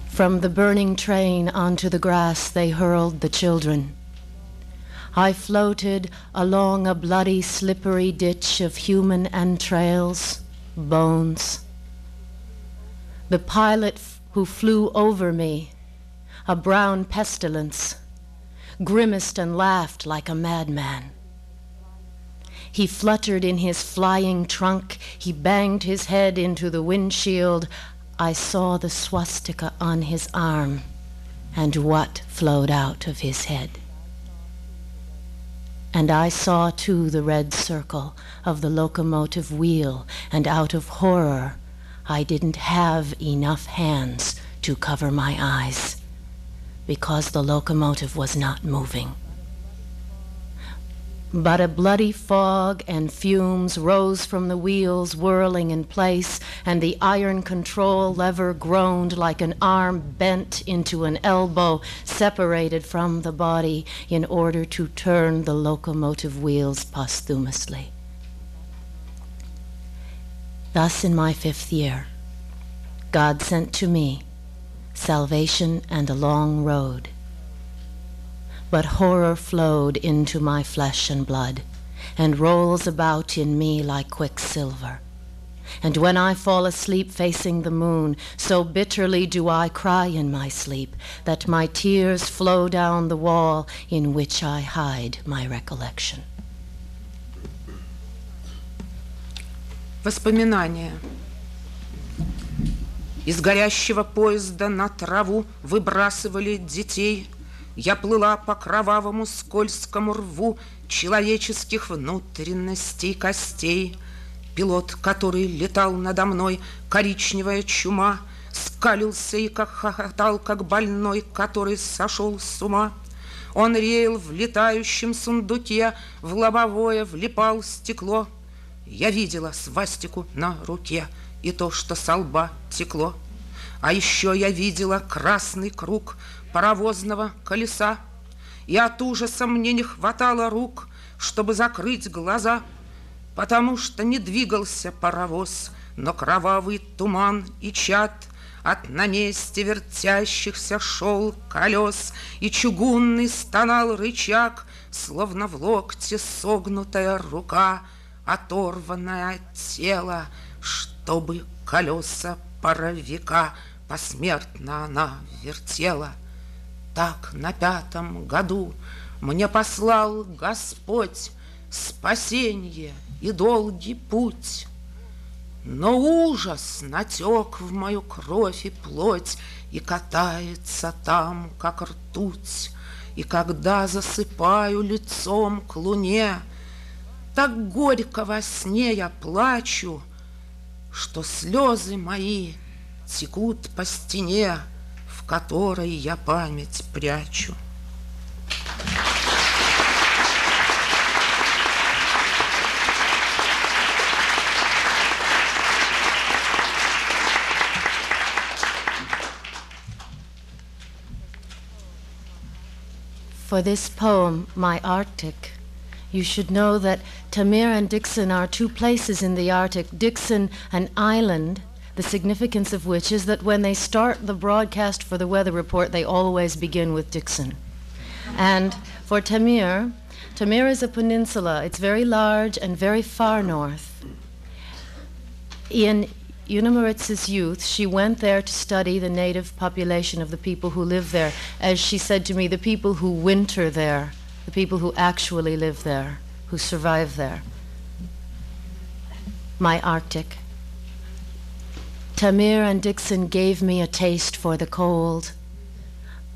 From the burning train onto the grass they hurled the children. I floated along a bloody, slippery ditch of human entrails, bones. The pilot who flew over me, a brown pestilence, grimaced and laughed like a madman. He fluttered in his flying trunk. He banged his head into the windshield. I saw the swastika on his arm and what flowed out of his head. And I saw too the red circle of the locomotive wheel, and out of horror, I didn't have enough hands to cover my eyes because the locomotive was not moving. But a bloody fog and fumes rose from the wheels whirling in place, and the iron control lever groaned like an arm bent into an elbow separated from the body in order to turn the locomotive wheels posthumously. Thus, in my fifth year, God sent to me salvation and a long road but horror flowed into my flesh and blood, and rolls about in me like quicksilver. And when I fall asleep facing the moon, so bitterly do I cry in my sleep that my tears flow down the wall in which I hide my recollection. Воспоминания. Из горящего поезда на траву выбрасывали детей – Я плыла по кровавому скользкому рву Человеческих внутренностей костей. Пилот, который летал надо мной, коричневая чума, Скалился и как хохотал, как больной, который сошел с ума. Он реял в летающем сундуке, В лобовое влипал стекло. Я видела свастику на руке И то, что со лба текло. А еще я видела красный круг паровозного колеса, И от ужаса мне не хватало рук, чтобы закрыть глаза, Потому что не двигался паровоз, но кровавый туман и чад От на месте вертящихся шел колес, И чугунный стонал рычаг, Словно в локте согнутая рука, Оторванное от тела, чтобы колеса паровика Посмертно она вертела — так на пятом году мне послал Господь спасение и долгий путь. Но ужас натек в мою кровь и плоть И катается там, как ртуть. И когда засыпаю лицом к луне, Так горько во сне я плачу, Что слезы мои текут по стене, которой я память прячу. For this poem, My Arctic, you should know that Taimyr and Dixon are two places in the Arctic. Dixon, an island, the significance of which is that when they start the broadcast for the weather report, they always begin with Dixon. And for Taimyr, Taimyr is a peninsula. It's very large and very far north. In Yunna Morits's youth, she went there to study the native population of the people who live there. As she said to me, the people who winter there, the people who actually live there, who survive there. My Arctic. Taimyr and Dixon gave me a taste for the cold.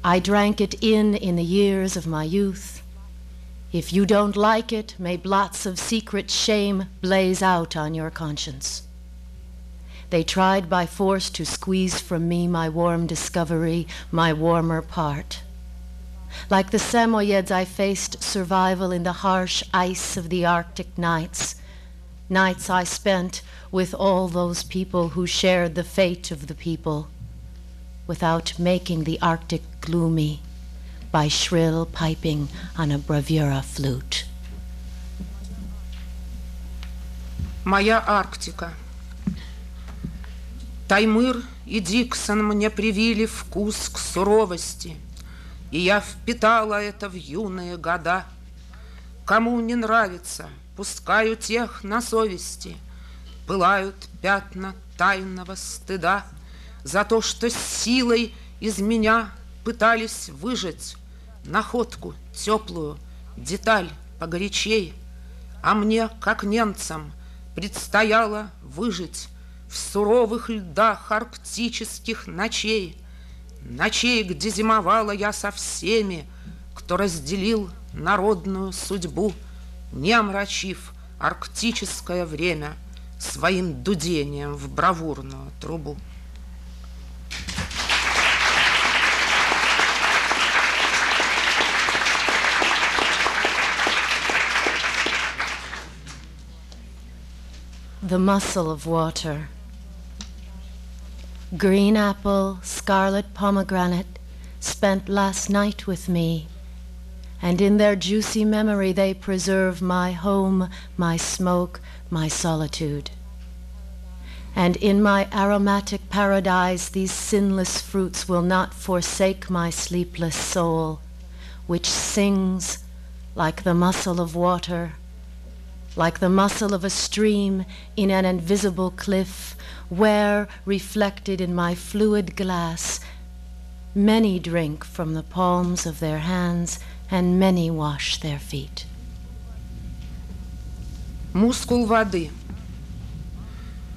I drank it in in the years of my youth. If you don't like it, may blots of secret shame blaze out on your conscience. They tried by force to squeeze from me my warm discovery, my warmer part. Like the Samoyeds, I faced survival in the harsh ice of the Arctic nights, nights I spent with all those people who shared the fate of the people without making the Arctic gloomy, by shrill piping on a bravura flute. Моя Арктика. Таймыр и Диксон мне привили вкус к суровости, И я впитала это в юные года. Кому не нравится, пускаю тех на совести, Пылают пятна тайного стыда За то, что силой из меня пытались выжать Находку теплую, деталь погорячей, А мне, как немцам, предстояло выжить В суровых льдах арктических ночей, Ночей, где зимовала я со всеми, Кто разделил народную судьбу, Не омрачив арктическое время Своим дудением в бравурную трубу. The muscle of water. Green apple, scarlet pomegranate spent last night with me, and in their juicy memory they preserve my home, my smoke, my solitude. And in my aromatic paradise these sinless fruits will not forsake my sleepless soul, which sings like the muscle of water like the muscle of a stream in an invisible cliff, where, reflected in my fluid glass, many drink from the palms of their hands and many wash their feet. Мускул воды.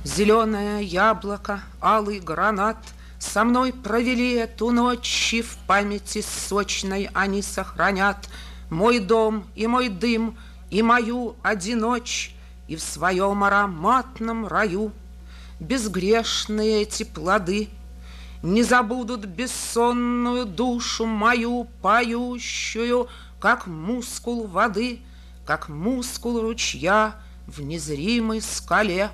Зеленое яблоко, алый гранат Со мной провели эту ночь, и в памяти сочной они сохранят Мой дом и мой дым — и мою одиночь, и в своем ароматном раю безгрешные эти плоды не забудут бессонную душу мою поющую, как мускул воды, как мускул ручья в незримой скале,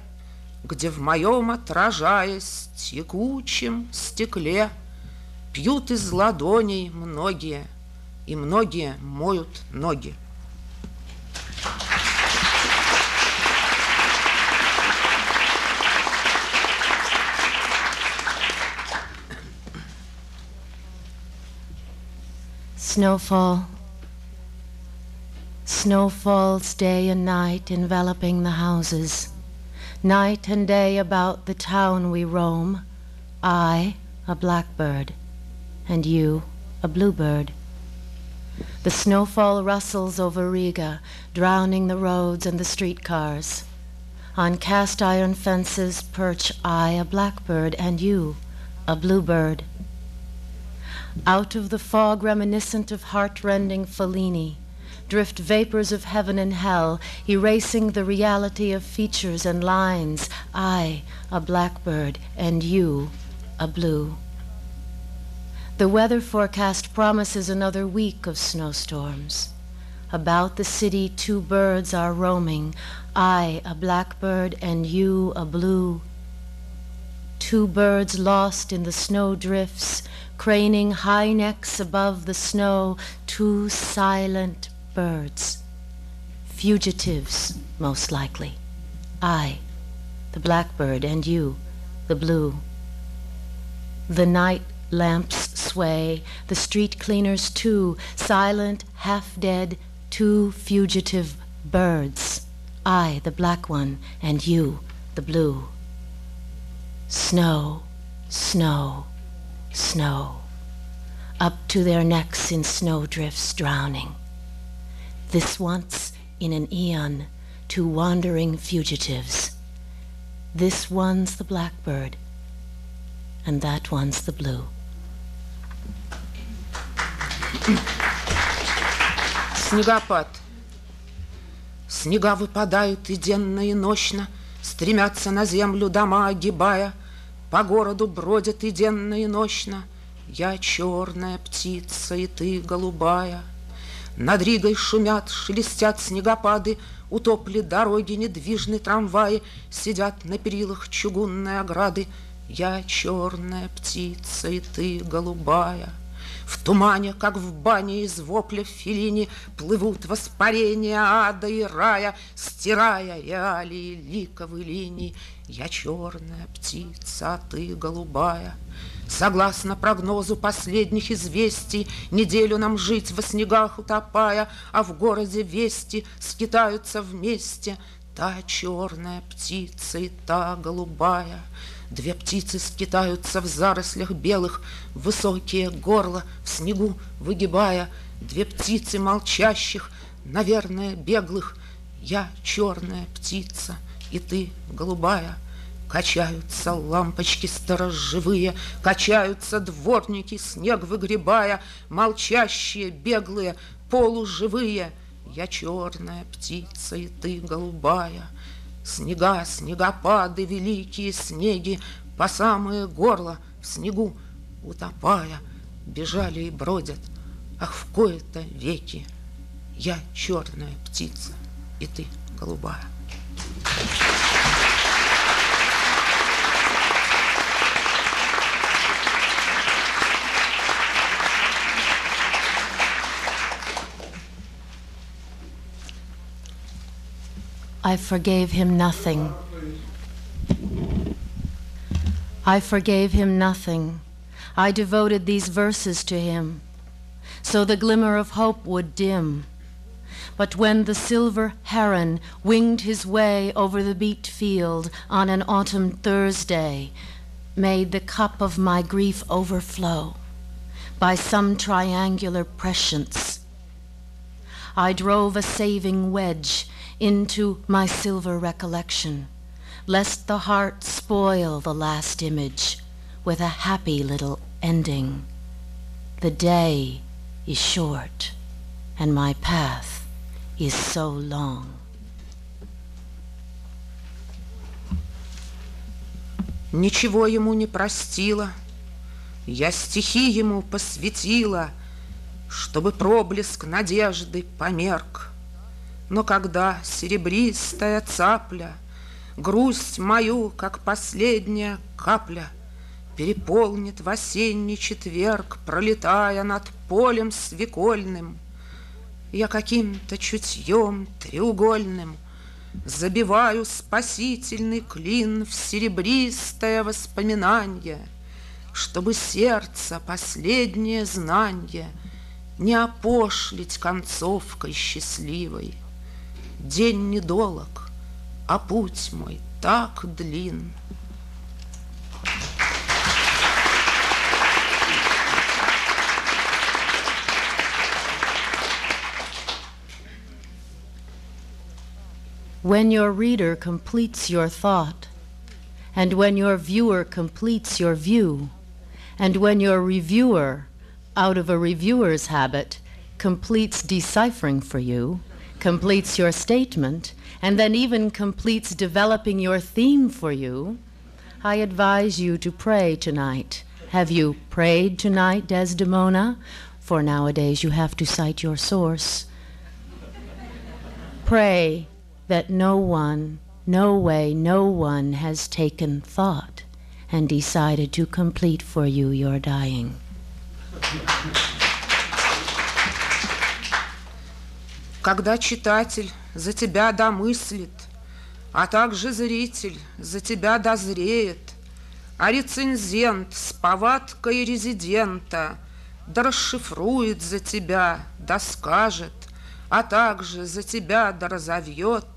где в моем отражаясь текучем стекле пьют из ладоней многие, и многие моют ноги. Snowfall. Snow falls day and night, enveloping the houses. Night and day about the town we roam. I, a blackbird, and you, a bluebird. The snowfall rustles over Riga, drowning the roads and the streetcars. On cast iron fences perch I, a blackbird, and you, a bluebird. Out of the fog reminiscent of heartrending Fellini drift vapors of heaven and hell, erasing the reality of features and lines. I, a blackbird, and you, a blue. The weather forecast promises another week of snowstorms. About the city, two birds are roaming. I, a blackbird, and you, a blue. Two birds lost in the snow drifts, craning high necks above the snow, two silent birds. Fugitives, most likely. I, the blackbird, and you, the blue. The night lamps sway, the street cleaners too, silent, half dead, two fugitive birds. I, the black one, and you, the blue. Snow, snow, snow, up to their necks in snowdrifts drowning. This once in an eon, two wandering fugitives. This one's the blackbird, and that one's the blue. Снегопад. Снега выпадают и денно, и нощно, Стремятся на землю дома, огибая, По городу бродят и денно, и нощно. Я черная птица, и ты голубая. Над Ригой шумят, шелестят снегопады, Утопли дороги, недвижны трамваи, Сидят на перилах чугунной ограды. Я черная птица, и ты голубая. В тумане, как в бане из вопля филини, Плывут воспарения ада и рая, Стирая реалии ликовой линии. Я черная птица, а ты голубая. Согласно прогнозу последних известий, Неделю нам жить во снегах утопая, А в городе вести скитаются вместе Та черная птица и та голубая. Две птицы скитаются в зарослях белых, Высокие горла в снегу выгибая. Две птицы молчащих, наверное, беглых. Я черная птица, и ты голубая. Качаются лампочки сторожевые, Качаются дворники, снег выгребая, Молчащие, беглые, полуживые. Я черная птица, и ты голубая. Снега, снегопады, великие снеги По самое горло в снегу утопая Бежали и бродят, ах, в кои-то веки Я черная птица, и ты голубая. I forgave him nothing. I forgave him nothing. I devoted these verses to him, so the glimmer of hope would dim. But when the silver heron winged his way over the beet field on an autumn Thursday, made the cup of my grief overflow by some triangular prescience, I drove a saving wedge into my silver recollection, lest the heart spoil the last image with a happy little ending. The day is short, and my path is so long. Ничего ему не простила, я стихи ему посвятила, Чтобы проблеск надежды померк. Но когда серебристая цапля Грусть мою, как последняя капля, Переполнит в осенний четверг, Пролетая над полем свекольным, Я каким-то чутьем треугольным Забиваю спасительный клин В серебристое воспоминание, Чтобы сердце последнее знанье Не опошлить концовкой счастливой. День недолог, а путь мой так длин. When your reader completes your thought, and when your viewer completes your view, and when your reviewer, out of a reviewer's habit, completes deciphering for you, completes your statement, and then even completes developing your theme for you, I advise you to pray tonight. Have you prayed tonight, Desdemona? For nowadays you have to cite your source. Pray that no one, no way, no one has taken thought and decided to complete for you your dying. Когда читатель за тебя домыслит, а также зритель за тебя дозреет, а рецензент с повадкой резидента да расшифрует за тебя, да скажет, а также за тебя да разовьет,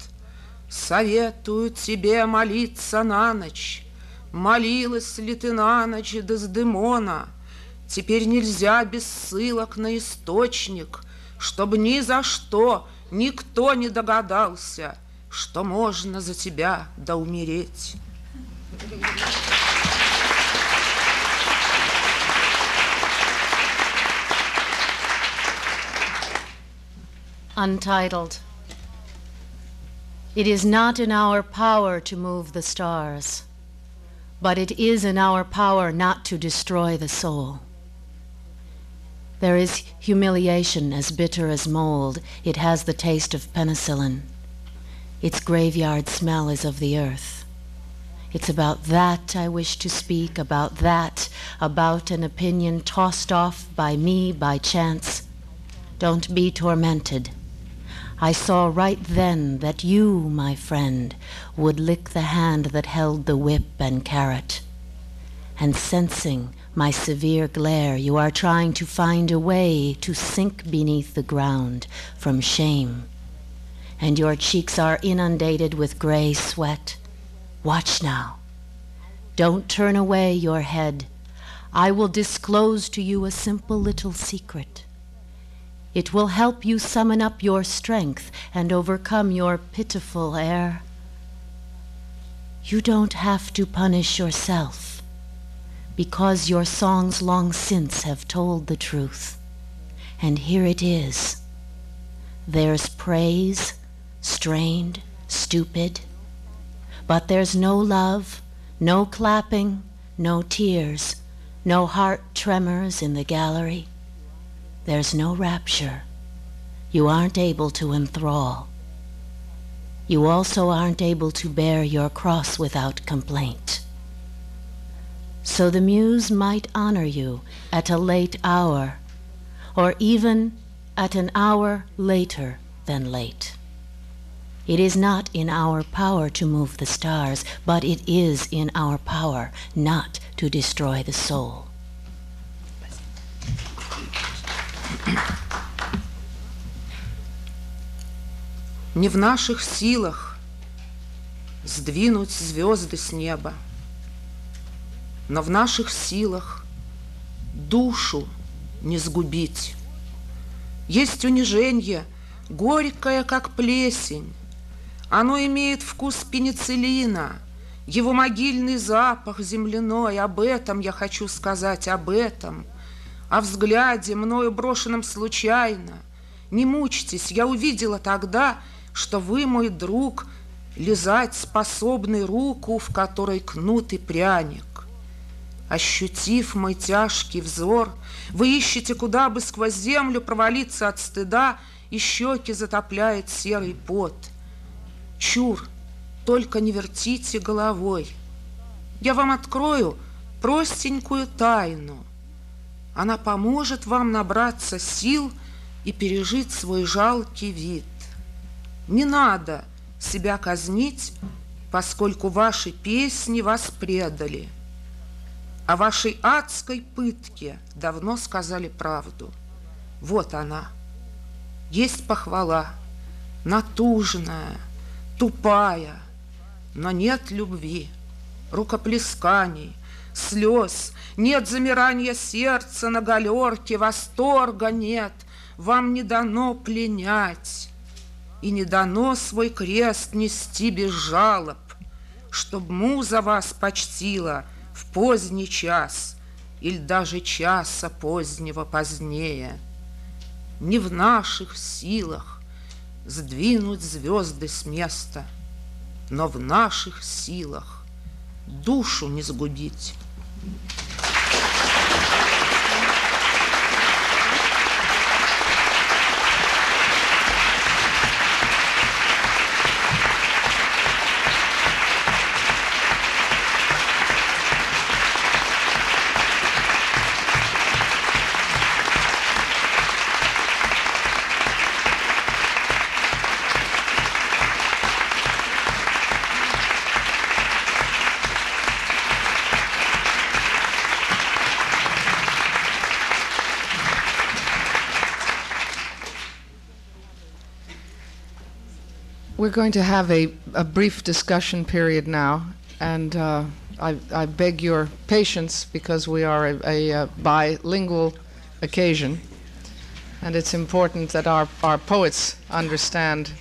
советую тебе молиться на ночь. Молилась ли ты на ночь Дездемона? Теперь нельзя без ссылок на источник — чтобы ни за что никто не догадался, что можно за тебя да умереть. Untitled. It is not in our power to move the stars, but it is in our power not to destroy the soul. There is humiliation as bitter as mold. It has the taste of penicillin. Its graveyard smell is of the earth. It's about that I wish to speak, about that, about an opinion tossed off by me by chance. Don't be tormented. I saw right then that you, my friend, would lick the hand that held the whip and carrot. And sensing my severe glare, you are trying to find a way to sink beneath the ground from shame. And your cheeks are inundated with gray sweat. Watch now. Don't turn away your head. I will disclose to you a simple little secret. It will help you summon up your strength and overcome your pitiful air. You don't have to punish yourself because your songs long since have told the truth. And here it is. There's praise, strained, stupid, but there's no love, no clapping, no tears, no heart tremors in the gallery. There's no rapture. You aren't able to enthrall. You also aren't able to bear your cross without complaint So the muse might honor you at a late hour, or even at an hour later than late. It is not in our power to move the stars, but it is in our power not to destroy the soul. Не в наших силах сдвинуть звезды с неба, Но в наших силах душу не сгубить. Есть унижение, горькое, как плесень. Оно имеет вкус пенициллина, его могильный запах земляной. Об этом я хочу сказать, об этом – о взгляде, мною брошенном случайно. Не мучьтесь, я увидела тогда, что вы, мой друг, лизать способный руку, в которой кнут и пряник. Ощутив мой тяжкий взор, вы ищете, куда бы сквозь землю провалиться от стыда, и щеки затопляет серый пот. Чур, только не вертите головой. Я вам открою простенькую тайну. Она поможет вам набраться сил и пережить свой жалкий вид. Не надо себя казнить, поскольку ваши песни вас предали. О вашей адской пытке давно сказали правду. Вот она. Есть похвала, натужная, тупая, но нет любви, рукоплесканий, слез, нет замирания сердца на галерке, восторга нет, вам не дано пленять, и не дано свой крест нести без жалоб, чтоб муза вас почтила в поздний час или даже часа позднего позднее. Не в наших силах сдвинуть звезды с места, но в наших силах душу не сгубить. We're going to have a, a brief discussion period now, and uh, I, I beg your patience because we are a, a, a bilingual occasion, and it's important that our, our poets understand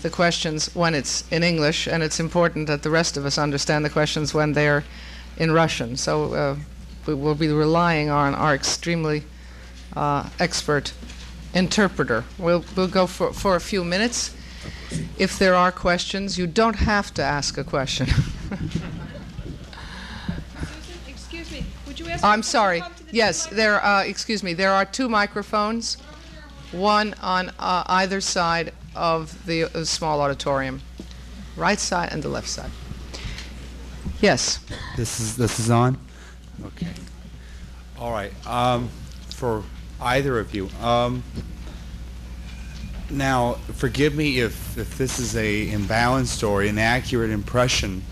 the questions when it's in English, and it's important that the rest of us understand the questions when they're in Russian. So uh, we will be relying on our extremely uh, expert interpreter. We'll, we'll go for, for a few minutes. If there are questions, you don't have to ask a question. Excuse me, would you ask I'm people to sorry. to the Yes, there. Uh, excuse me. There are two microphones, one on uh, either side of the uh, small auditorium, right side and the left side. Yes. This is this is on. Okay. All right. Um, for either of you. Um, now, forgive me if, if this is a imbalanced or inaccurate impression.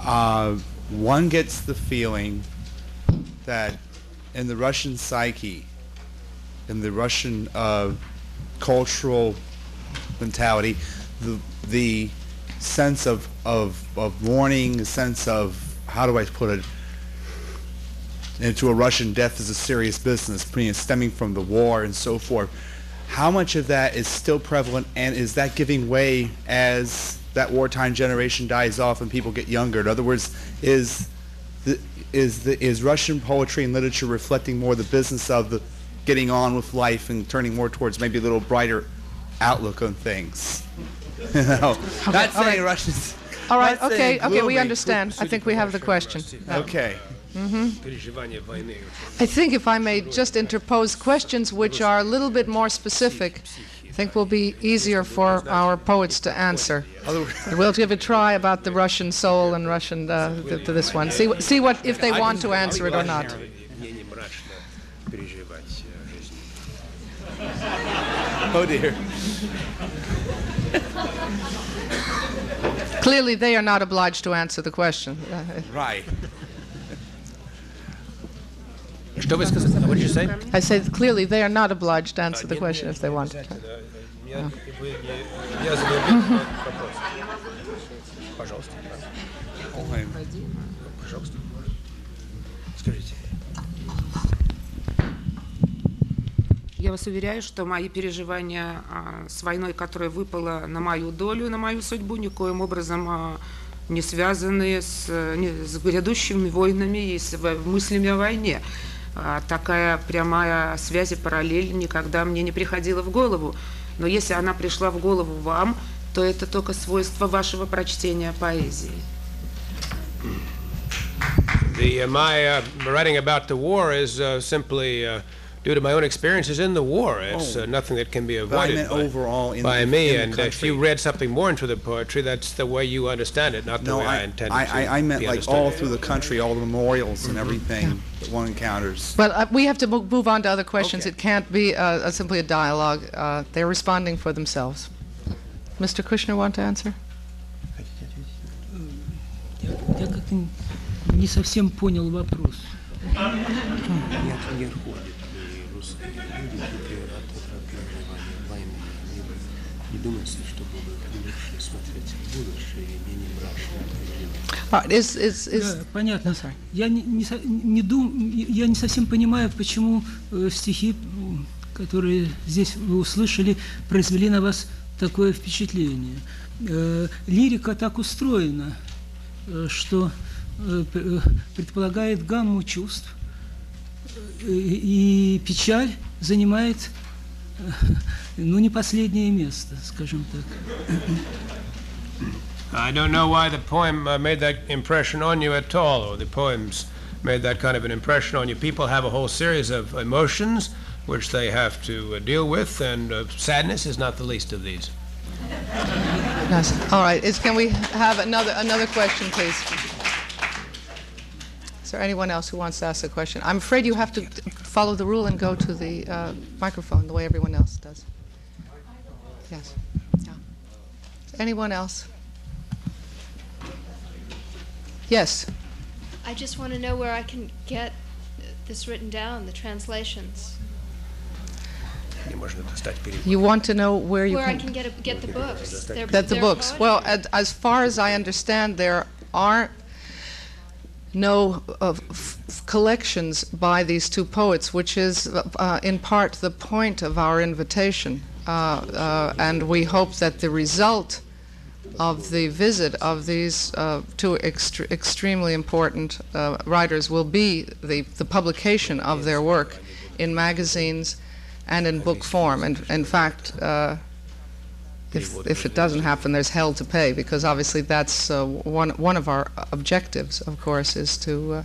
Uh, one gets the feeling that in the Russian psyche, in the Russian uh, cultural mentality, the the sense of, of, of mourning, a sense of how do I put it, into a Russian death is a serious business, stemming from the war and so forth. How much of that is still prevalent, and is that giving way as that wartime generation dies off and people get younger? In other words, is the, is the, is Russian poetry and literature reflecting more the business of the getting on with life and turning more towards maybe a little brighter outlook on things? you know, not saying right. Russians. All right, okay, okay, we understand. I think we have the question. Okay. Mm-hmm. I think if I may just interpose questions which are a little bit more specific, I think will be easier for our poets to answer. We'll give a try about the Russian soul and Russian uh, to this one. See, see what if they want to answer it or not. Oh dear. Clearly, they are not obliged to answer the question. right. Что вы сказали? What did you say? I say that clearly they are not obliged to answer the question if they want. Я- задаю вопрос. Пожалуйста. Ой. Пожалуйста. Скажите. Я вас уверяю, что мои переживания а, с войной, которая выпала на мою долю, на мою судьбу, никоим образом а, не связаны с, не- с грядущими войнами и с в- мыслями о войне. А, Такая прямая связь и параллель никогда мне не приходила в голову. Но если она пришла в голову вам, то это только свойство вашего прочтения поэзии. The, uh, my uh, writing about the war is uh, simply uh, due to my own experiences in the war. It's uh, nothing that can be But I avoided meant by, overall in by the, me. in the and country. if you read something more into the poetry, that's the way you understand it, not the no, way I, I, intended I, to I, I meant be like understood. all through the country, all the memorials and everything that one encounters. Well, uh, we have to mo- move on to other questions. Okay. It can't be uh, a, simply a dialogue. Uh, they're responding for themselves. Mr. Kushner, want to answer? Я, я как-то н- не совсем понял вопрос. Нет, не Не, думается, что будут лучше смотреть в будущее и менее мрачно is, is, is, Да, понятно. Я не, не, не дум, я не совсем понимаю, почему э, стихи, которые здесь вы услышали, произвели на вас такое впечатление. Э, лирика так устроена, э, что э, э, предполагает гамму чувств, э, и печаль занимает, э, ну, не последнее место, скажем так. I don't know why the poem uh, made that impression on you at all, or the poems made that kind of an impression on you. People have a whole series of emotions which they have to uh, deal with, and uh, sadness is not the least of these. yes. All right. Is, can we have another, another question, please? Is there anyone else who wants to ask a question? I'm afraid you have to t- follow the rule and go to the uh, microphone the way everyone else does. Yes. Yeah. Anyone else? Yes. I just want to know where I can get this written down, the translations. You want to know where you where can, I can get a, get the books. They're, that the books. Well, as far as I understand, there are no uh, collections by these two poets, which is uh, in part the point of our invitation. Uh, uh, and we hope that the result of the visit of these uh, two extre- extremely important uh, writers will be the, the publication of their work in magazines and in book form. And in fact, uh, if, if it doesn't happen, there's hell to pay because obviously that's uh, one, one of our objectives, of course, is to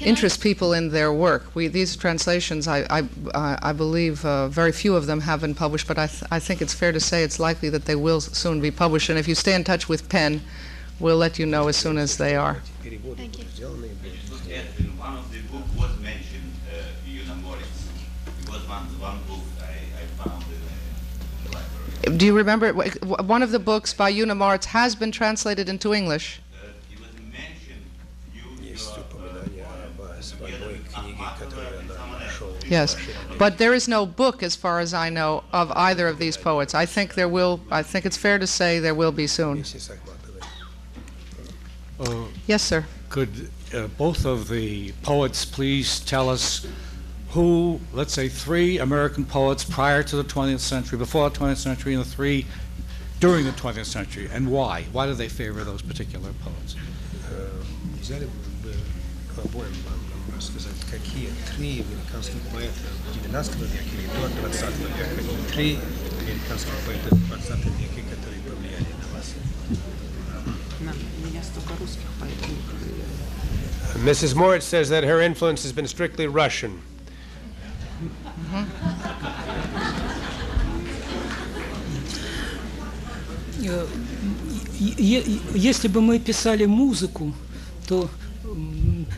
interest people in their work. We, these translations, I, I, uh, I believe uh, very few of them have been published, but I, th I think it's fair to say it's likely that they will soon be published. And if you stay in touch with PEN, we'll let you know as soon as they are. Thank you. Do you remember? One of the books by Yunna Morits has been translated into English. yes. But there is no book, as far as I know, of either of these poets. I think there will. I think it's fair to say there will be soon. Uh, yes, sir. Could uh, both of the poets please tell us who, let's say, three American poets prior to the 20th century, before the 20th century, and the three during the 20th century, and why? Why do they favor those particular poets? Uh, какие три американских поэта 19 века или до 20 века, и три американских поэта в 20 веке, которые повлияли на вас. На меня столько русских поэтов не повлияли. Mrs. Moritz says that her influence has been strictly Russian. Э, Если бы мы писали музыку, то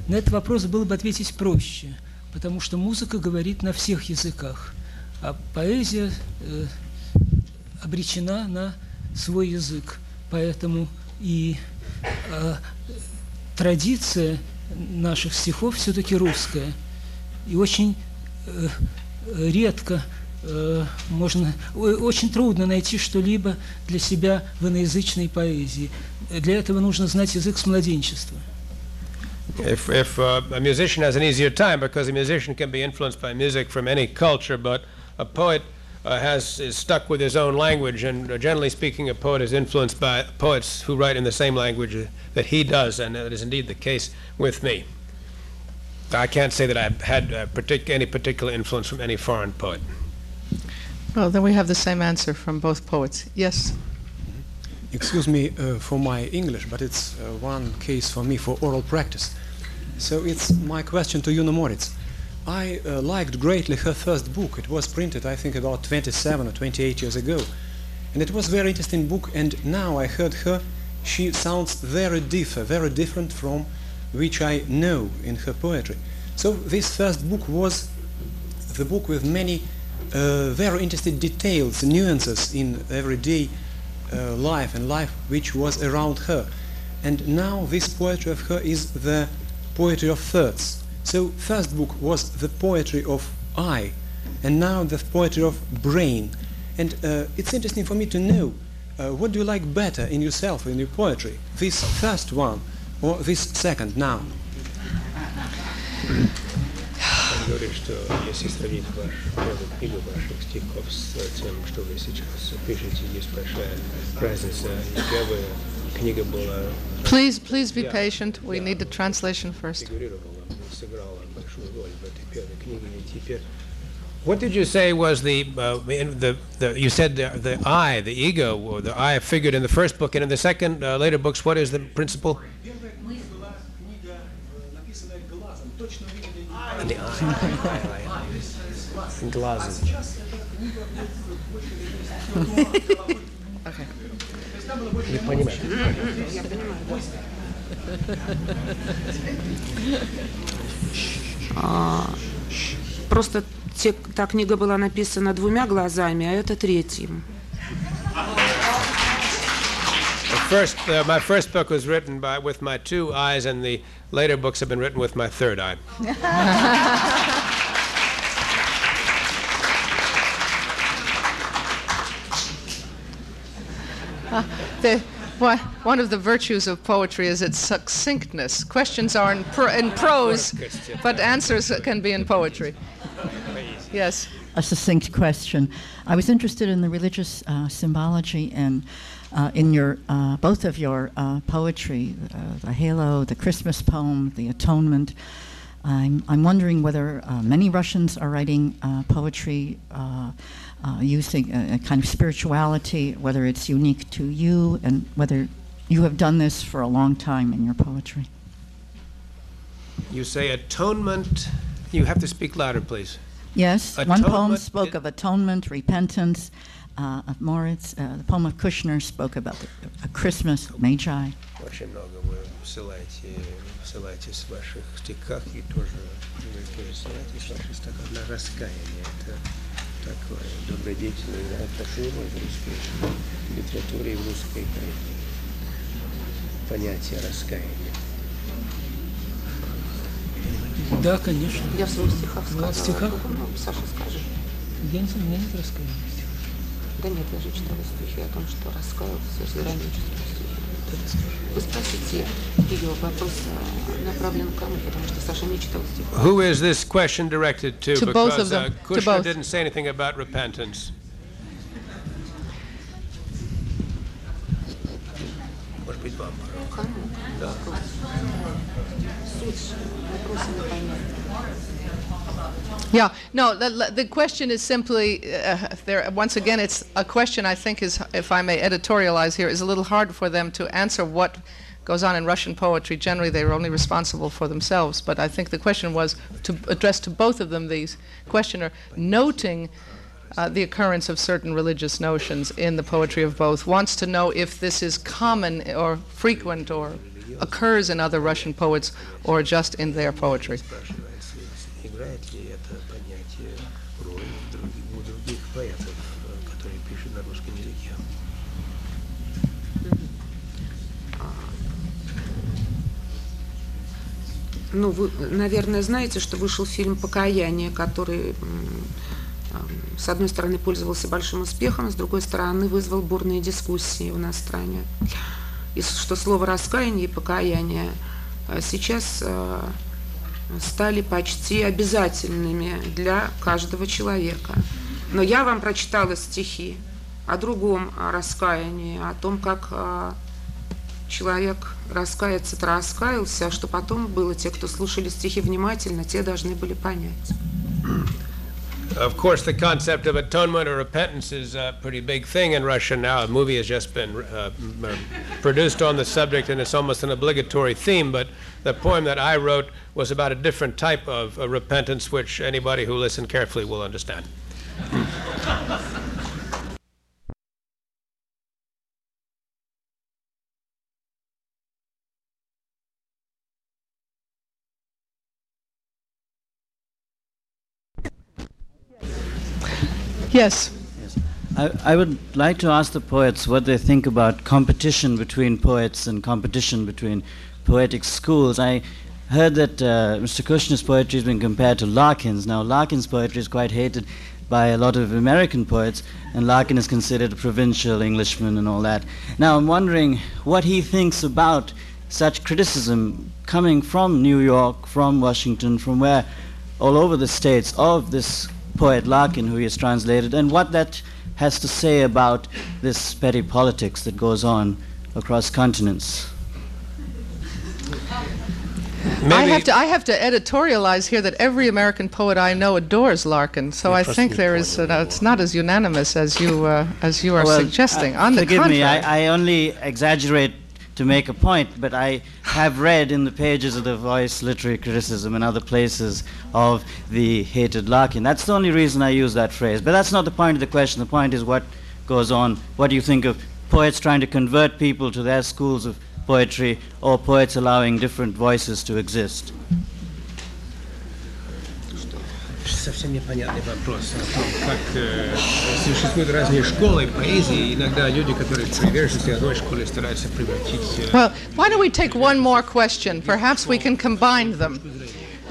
на этот вопрос было бы ответить проще, потому что музыка говорит на всех языках, а поэзия э, обречена на свой язык, поэтому и э, традиция наших стихов все-таки русская, и очень э, редко э, можно, очень трудно найти что-либо для себя в иноязычной поэзии. Для этого нужно знать язык с младенчества. If, if uh, a musician has an easier time, because a musician can be influenced by music from any culture, but a poet uh, has is stuck with his own language, and uh, generally speaking, a poet is influenced by poets who write in the same language uh, that he does, and that is indeed the case with me. I can't say that I've had uh, partic- any particular influence from any foreign poet. Well, then we have the same answer from both poets. Yes. Excuse me uh, for my English, but it's uh, one case for me for oral practice. So it's my question to Yunna Morits. I uh, liked greatly her first book. It was printed, I think, about 27 or 28 years ago. And it was a very interesting book, and now I heard her, she sounds very different, very different from which I know in her poetry. So this first book was the book with many uh, very interesting details, nuances in everyday life and life which was around her. And now this poetry of her is the poetry of thirds. So first book was the poetry of I, and now the poetry of brain. And uh, it's interesting for me to know uh, what do you like better in yourself, in your poetry, this first one or this second now? Он говорит, что если сравнить ваш первую книгу ваших стихов с тем, что вы сейчас пишете, есть большая разница. И первая книга была Please, please be Yeah. patient. We Yeah. need the translation first. фигурировала, сыграла большую роль в этой первой книге. И теперь What did you say was the, uh, in the, the you said the, the I, the ego, or the I figured in the first book, and in the second, uh, later books, what is the principle? The I. Глазом. Okay. Не понимаю. А, Просто те- та книга была написана двумя глазами, а это третьим. First, uh, my first book was written by with my two eyes, and the later books have been written with my third eye. The, one one of the virtues of poetry is its succinctness. Questions are in, pro, in prose, but answers can be in poetry. Yes. a succinct question. I was interested in the religious uh, symbology and uh, in your uh, both of your uh, poetry, uh, the halo, the Christmas poem, the atonement. I'm, I'm wondering whether uh, many Russians are writing uh, poetry uh, uh, using a, a kind of spirituality, whether it's unique to you, and whether you have done this for a long time in your poetry. You say atonement. You have to speak louder, please. Yes, one poem spoke of atonement, repentance, uh, of Morits. Uh, the poem of Kushner spoke about the, a Christmas magi. Очень много вы посылаете, посылаете с ваших стихах и тоже вы пересылаете с ваших стихов на раскаяние. Это такое добродетельное отношение в русской литературе и в русской. Понятие раскаяния. Да, конечно. Я в своих стихах сказала. Ну, в стихах? Саша, скажи. Я не знаю, у меня нет раскаяния. Да нет, я же читала стихи о том, что раскаялся с ироническим стихом. Вы спросите ее вопрос э, направлен к кому, потому что Саша не читал стих. Who is this question directed to? To both because of them. Uh, To Kushner both. didn't say anything about repentance. Может быть, вам, пожалуйста. Кому? Да. Суть вопроса непонятна. Yeah, no, the, the question is simply, uh, there, once again, it's a question I think is, if I may editorialize here, is a little hard for them to answer what goes on in Russian poetry. Generally, they're only responsible for themselves. But I think the question was to address to both of them, these questioner, noting uh, the occurrence of certain religious notions in the poetry of both, wants to know if this is common or frequent or occurs in other Russian poets or just in their poetry. Ну, вы, наверное, знаете, что вышел фильм «Покаяние», который, с одной стороны, пользовался большим успехом, с другой стороны, вызвал бурные дискуссии в стране. И что слово «раскаяние» и «покаяние» а, сейчас а, стали почти обязательными для каждого человека. Но я вам прочитала стихи о другом раскаянии, о том, как а, человек раскается-то раскаялся, а что потом было, те, кто слушали стихи внимательно, те должны были понять. Of course, the concept of atonement or repentance is a pretty big thing in Russia now. A movie has just been uh, m- uh, produced on the subject, and it's almost an obligatory theme. But the poem that I wrote was about a different type of uh, repentance, which anybody who listened carefully will understand. Yes. I, I would like to ask the poets what they think about competition between poets and competition between poetic schools. I heard that uh, Mr. Kushner's poetry has been compared to Larkin's. Now, Larkin's poetry is quite hated by a lot of American poets, and Larkin is considered a provincial Englishman and all that. Now, I'm wondering what he thinks about such criticism coming from New York, from Washington, from where all over the states of this poet Larkin, who he has translated, and what that has to say about this petty politics that goes on across continents. I have to I have to editorialize here that every American poet I know adores Larkin. So I think there is uh, it's not as unanimous as you uh, as you are Well, suggesting. uh, On the forgive contrary, me, I, I only exaggerate to make a point, but I have read in the pages of the Voice Literary Criticism and other places of the hated Larkin. That's the only reason I use that phrase. But that's not the point of the question. The point is what goes on. What do you think of poets trying to convert people to their schools of poetry or poets allowing different voices to exist? Совсем непонятный вопрос о том, как э, существуют разные школы поэзии. Иногда люди, которые приверженцы одной школе, стараются превратить... э, well, why don't we take one more question? Perhaps we can combine them.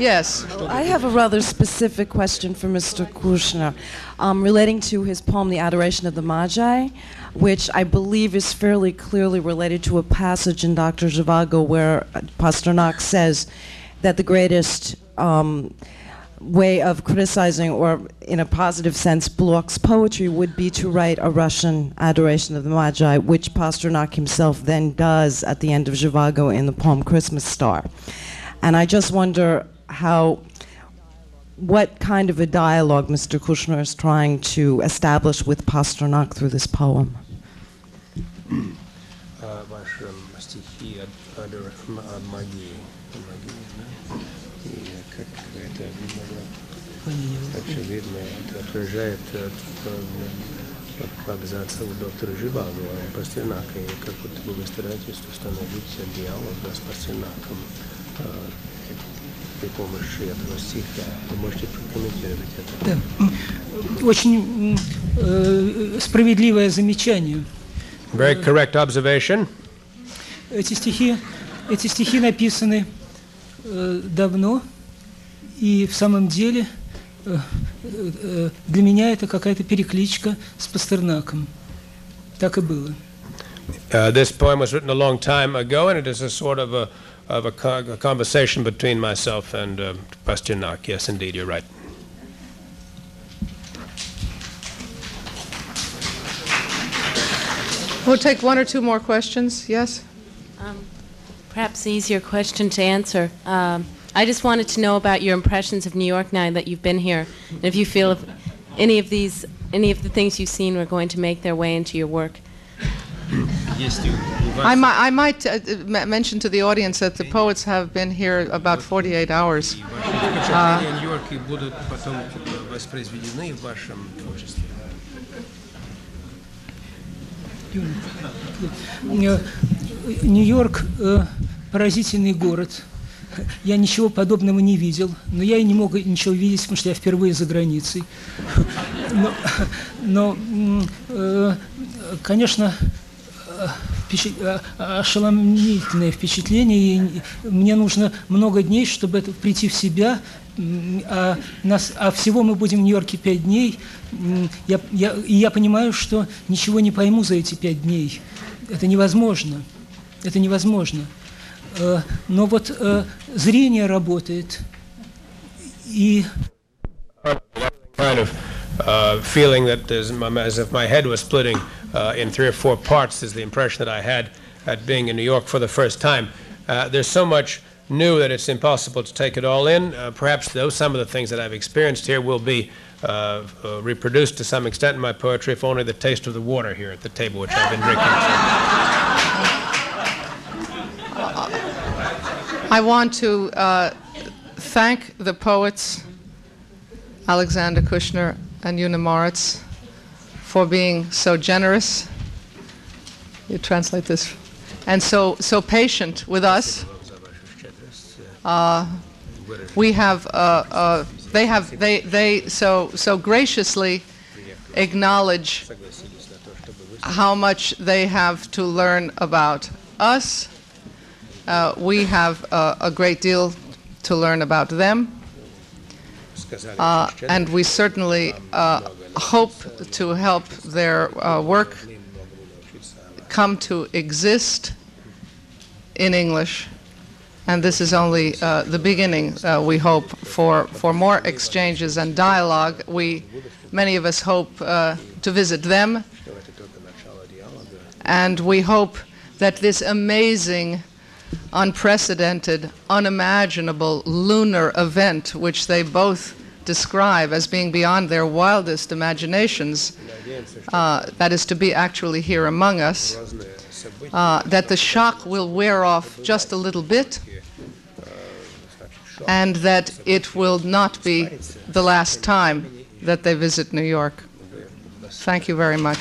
Yes. I have a rather specific question for Mr. Kushner um, relating to his poem, The Adoration of the Magi, which I believe is fairly clearly related to a passage in Dr. Zhivago where Pasternak says that the greatest um, way of criticizing, or in a positive sense, Blok's poetry would be to write a Russian adoration of the Magi, which Pasternak himself then does at the end of Zhivago in the poem Christmas Star. And I just wonder how, what kind of a dialogue Mr. Kushner is trying to establish with Pasternak through this poem. это отражает э, э, абзаца у доктора Живаго Пастернака, и как вот вы стараетесь установить диалог с Пастернаком э, при помощи этого стиха. Вы можете прокомментировать это? Да. Очень э, справедливое замечание. Very correct observation. Эти стихи, эти стихи написаны э, давно, и в самом деле для меня это какая-то перекличка с Пастернаком. Так и было. Uh, this poem was written a long time ago, and it is a sort of a, of a, co- a conversation between myself and uh, Pasternak. Yes, indeed, you're right. We'll take one or two more questions. Yes? Um, perhaps an easier question to answer. Um, I just wanted to know about your impressions of New York now that you've been here, and if you feel if any of these, any of the things you've seen were going to make their way into your work. I, mi- I might uh, m- mention to the audience that the poets have been here about 48 hours. Впечатления Нью-Йорка будут потом э, воспроизведены в вашем творчестве. Э, Нью-Йорк э, поразительный город. Я ничего подобного не видел, но я и не мог ничего видеть, потому что я впервые за границей. Но, но э, конечно, впечат- э, ошеломительное впечатление, и мне нужно много дней, чтобы это, прийти в себя, а, нас, а всего мы будем в Нью-Йорке пять дней. Я, я, и я понимаю, что ничего не пойму за эти пять дней. Это невозможно. Это невозможно. Э, Но вот э, зрение работает. И kind of uh, feeling that as, my, as if my head was splitting uh, in three or four parts is the impression that I had at being in New York for the first time. Uh, there's so much new that it's impossible to take it all in. Uh, perhaps those some of the things that I've experienced here will be uh, uh, reproduced to some extent in my poetry, if only the taste of the water here at the table, which I've been drinking. I want to uh, thank the poets Alexander Kushner and Yunna Morits for being so generous. You translate this, and so so patient with us. Uh, we have uh, uh, they have they they so so graciously acknowledge how much they have to learn about us. Uh, we have uh, a great deal to learn about them. Uh, and we certainly uh, hope to help their uh, work come to exist in English. And this is only uh, the beginning, we hope, for, for more exchanges and dialogue. We, many of us hope to visit them, and we hope that this amazing, unprecedented, unimaginable lunar event, which they both describe as being beyond their wildest imaginations, uh, that is to be actually here among us, uh, that the shock will wear off just a little bit, and that it will not be the last time that they visit New York. Thank you very much.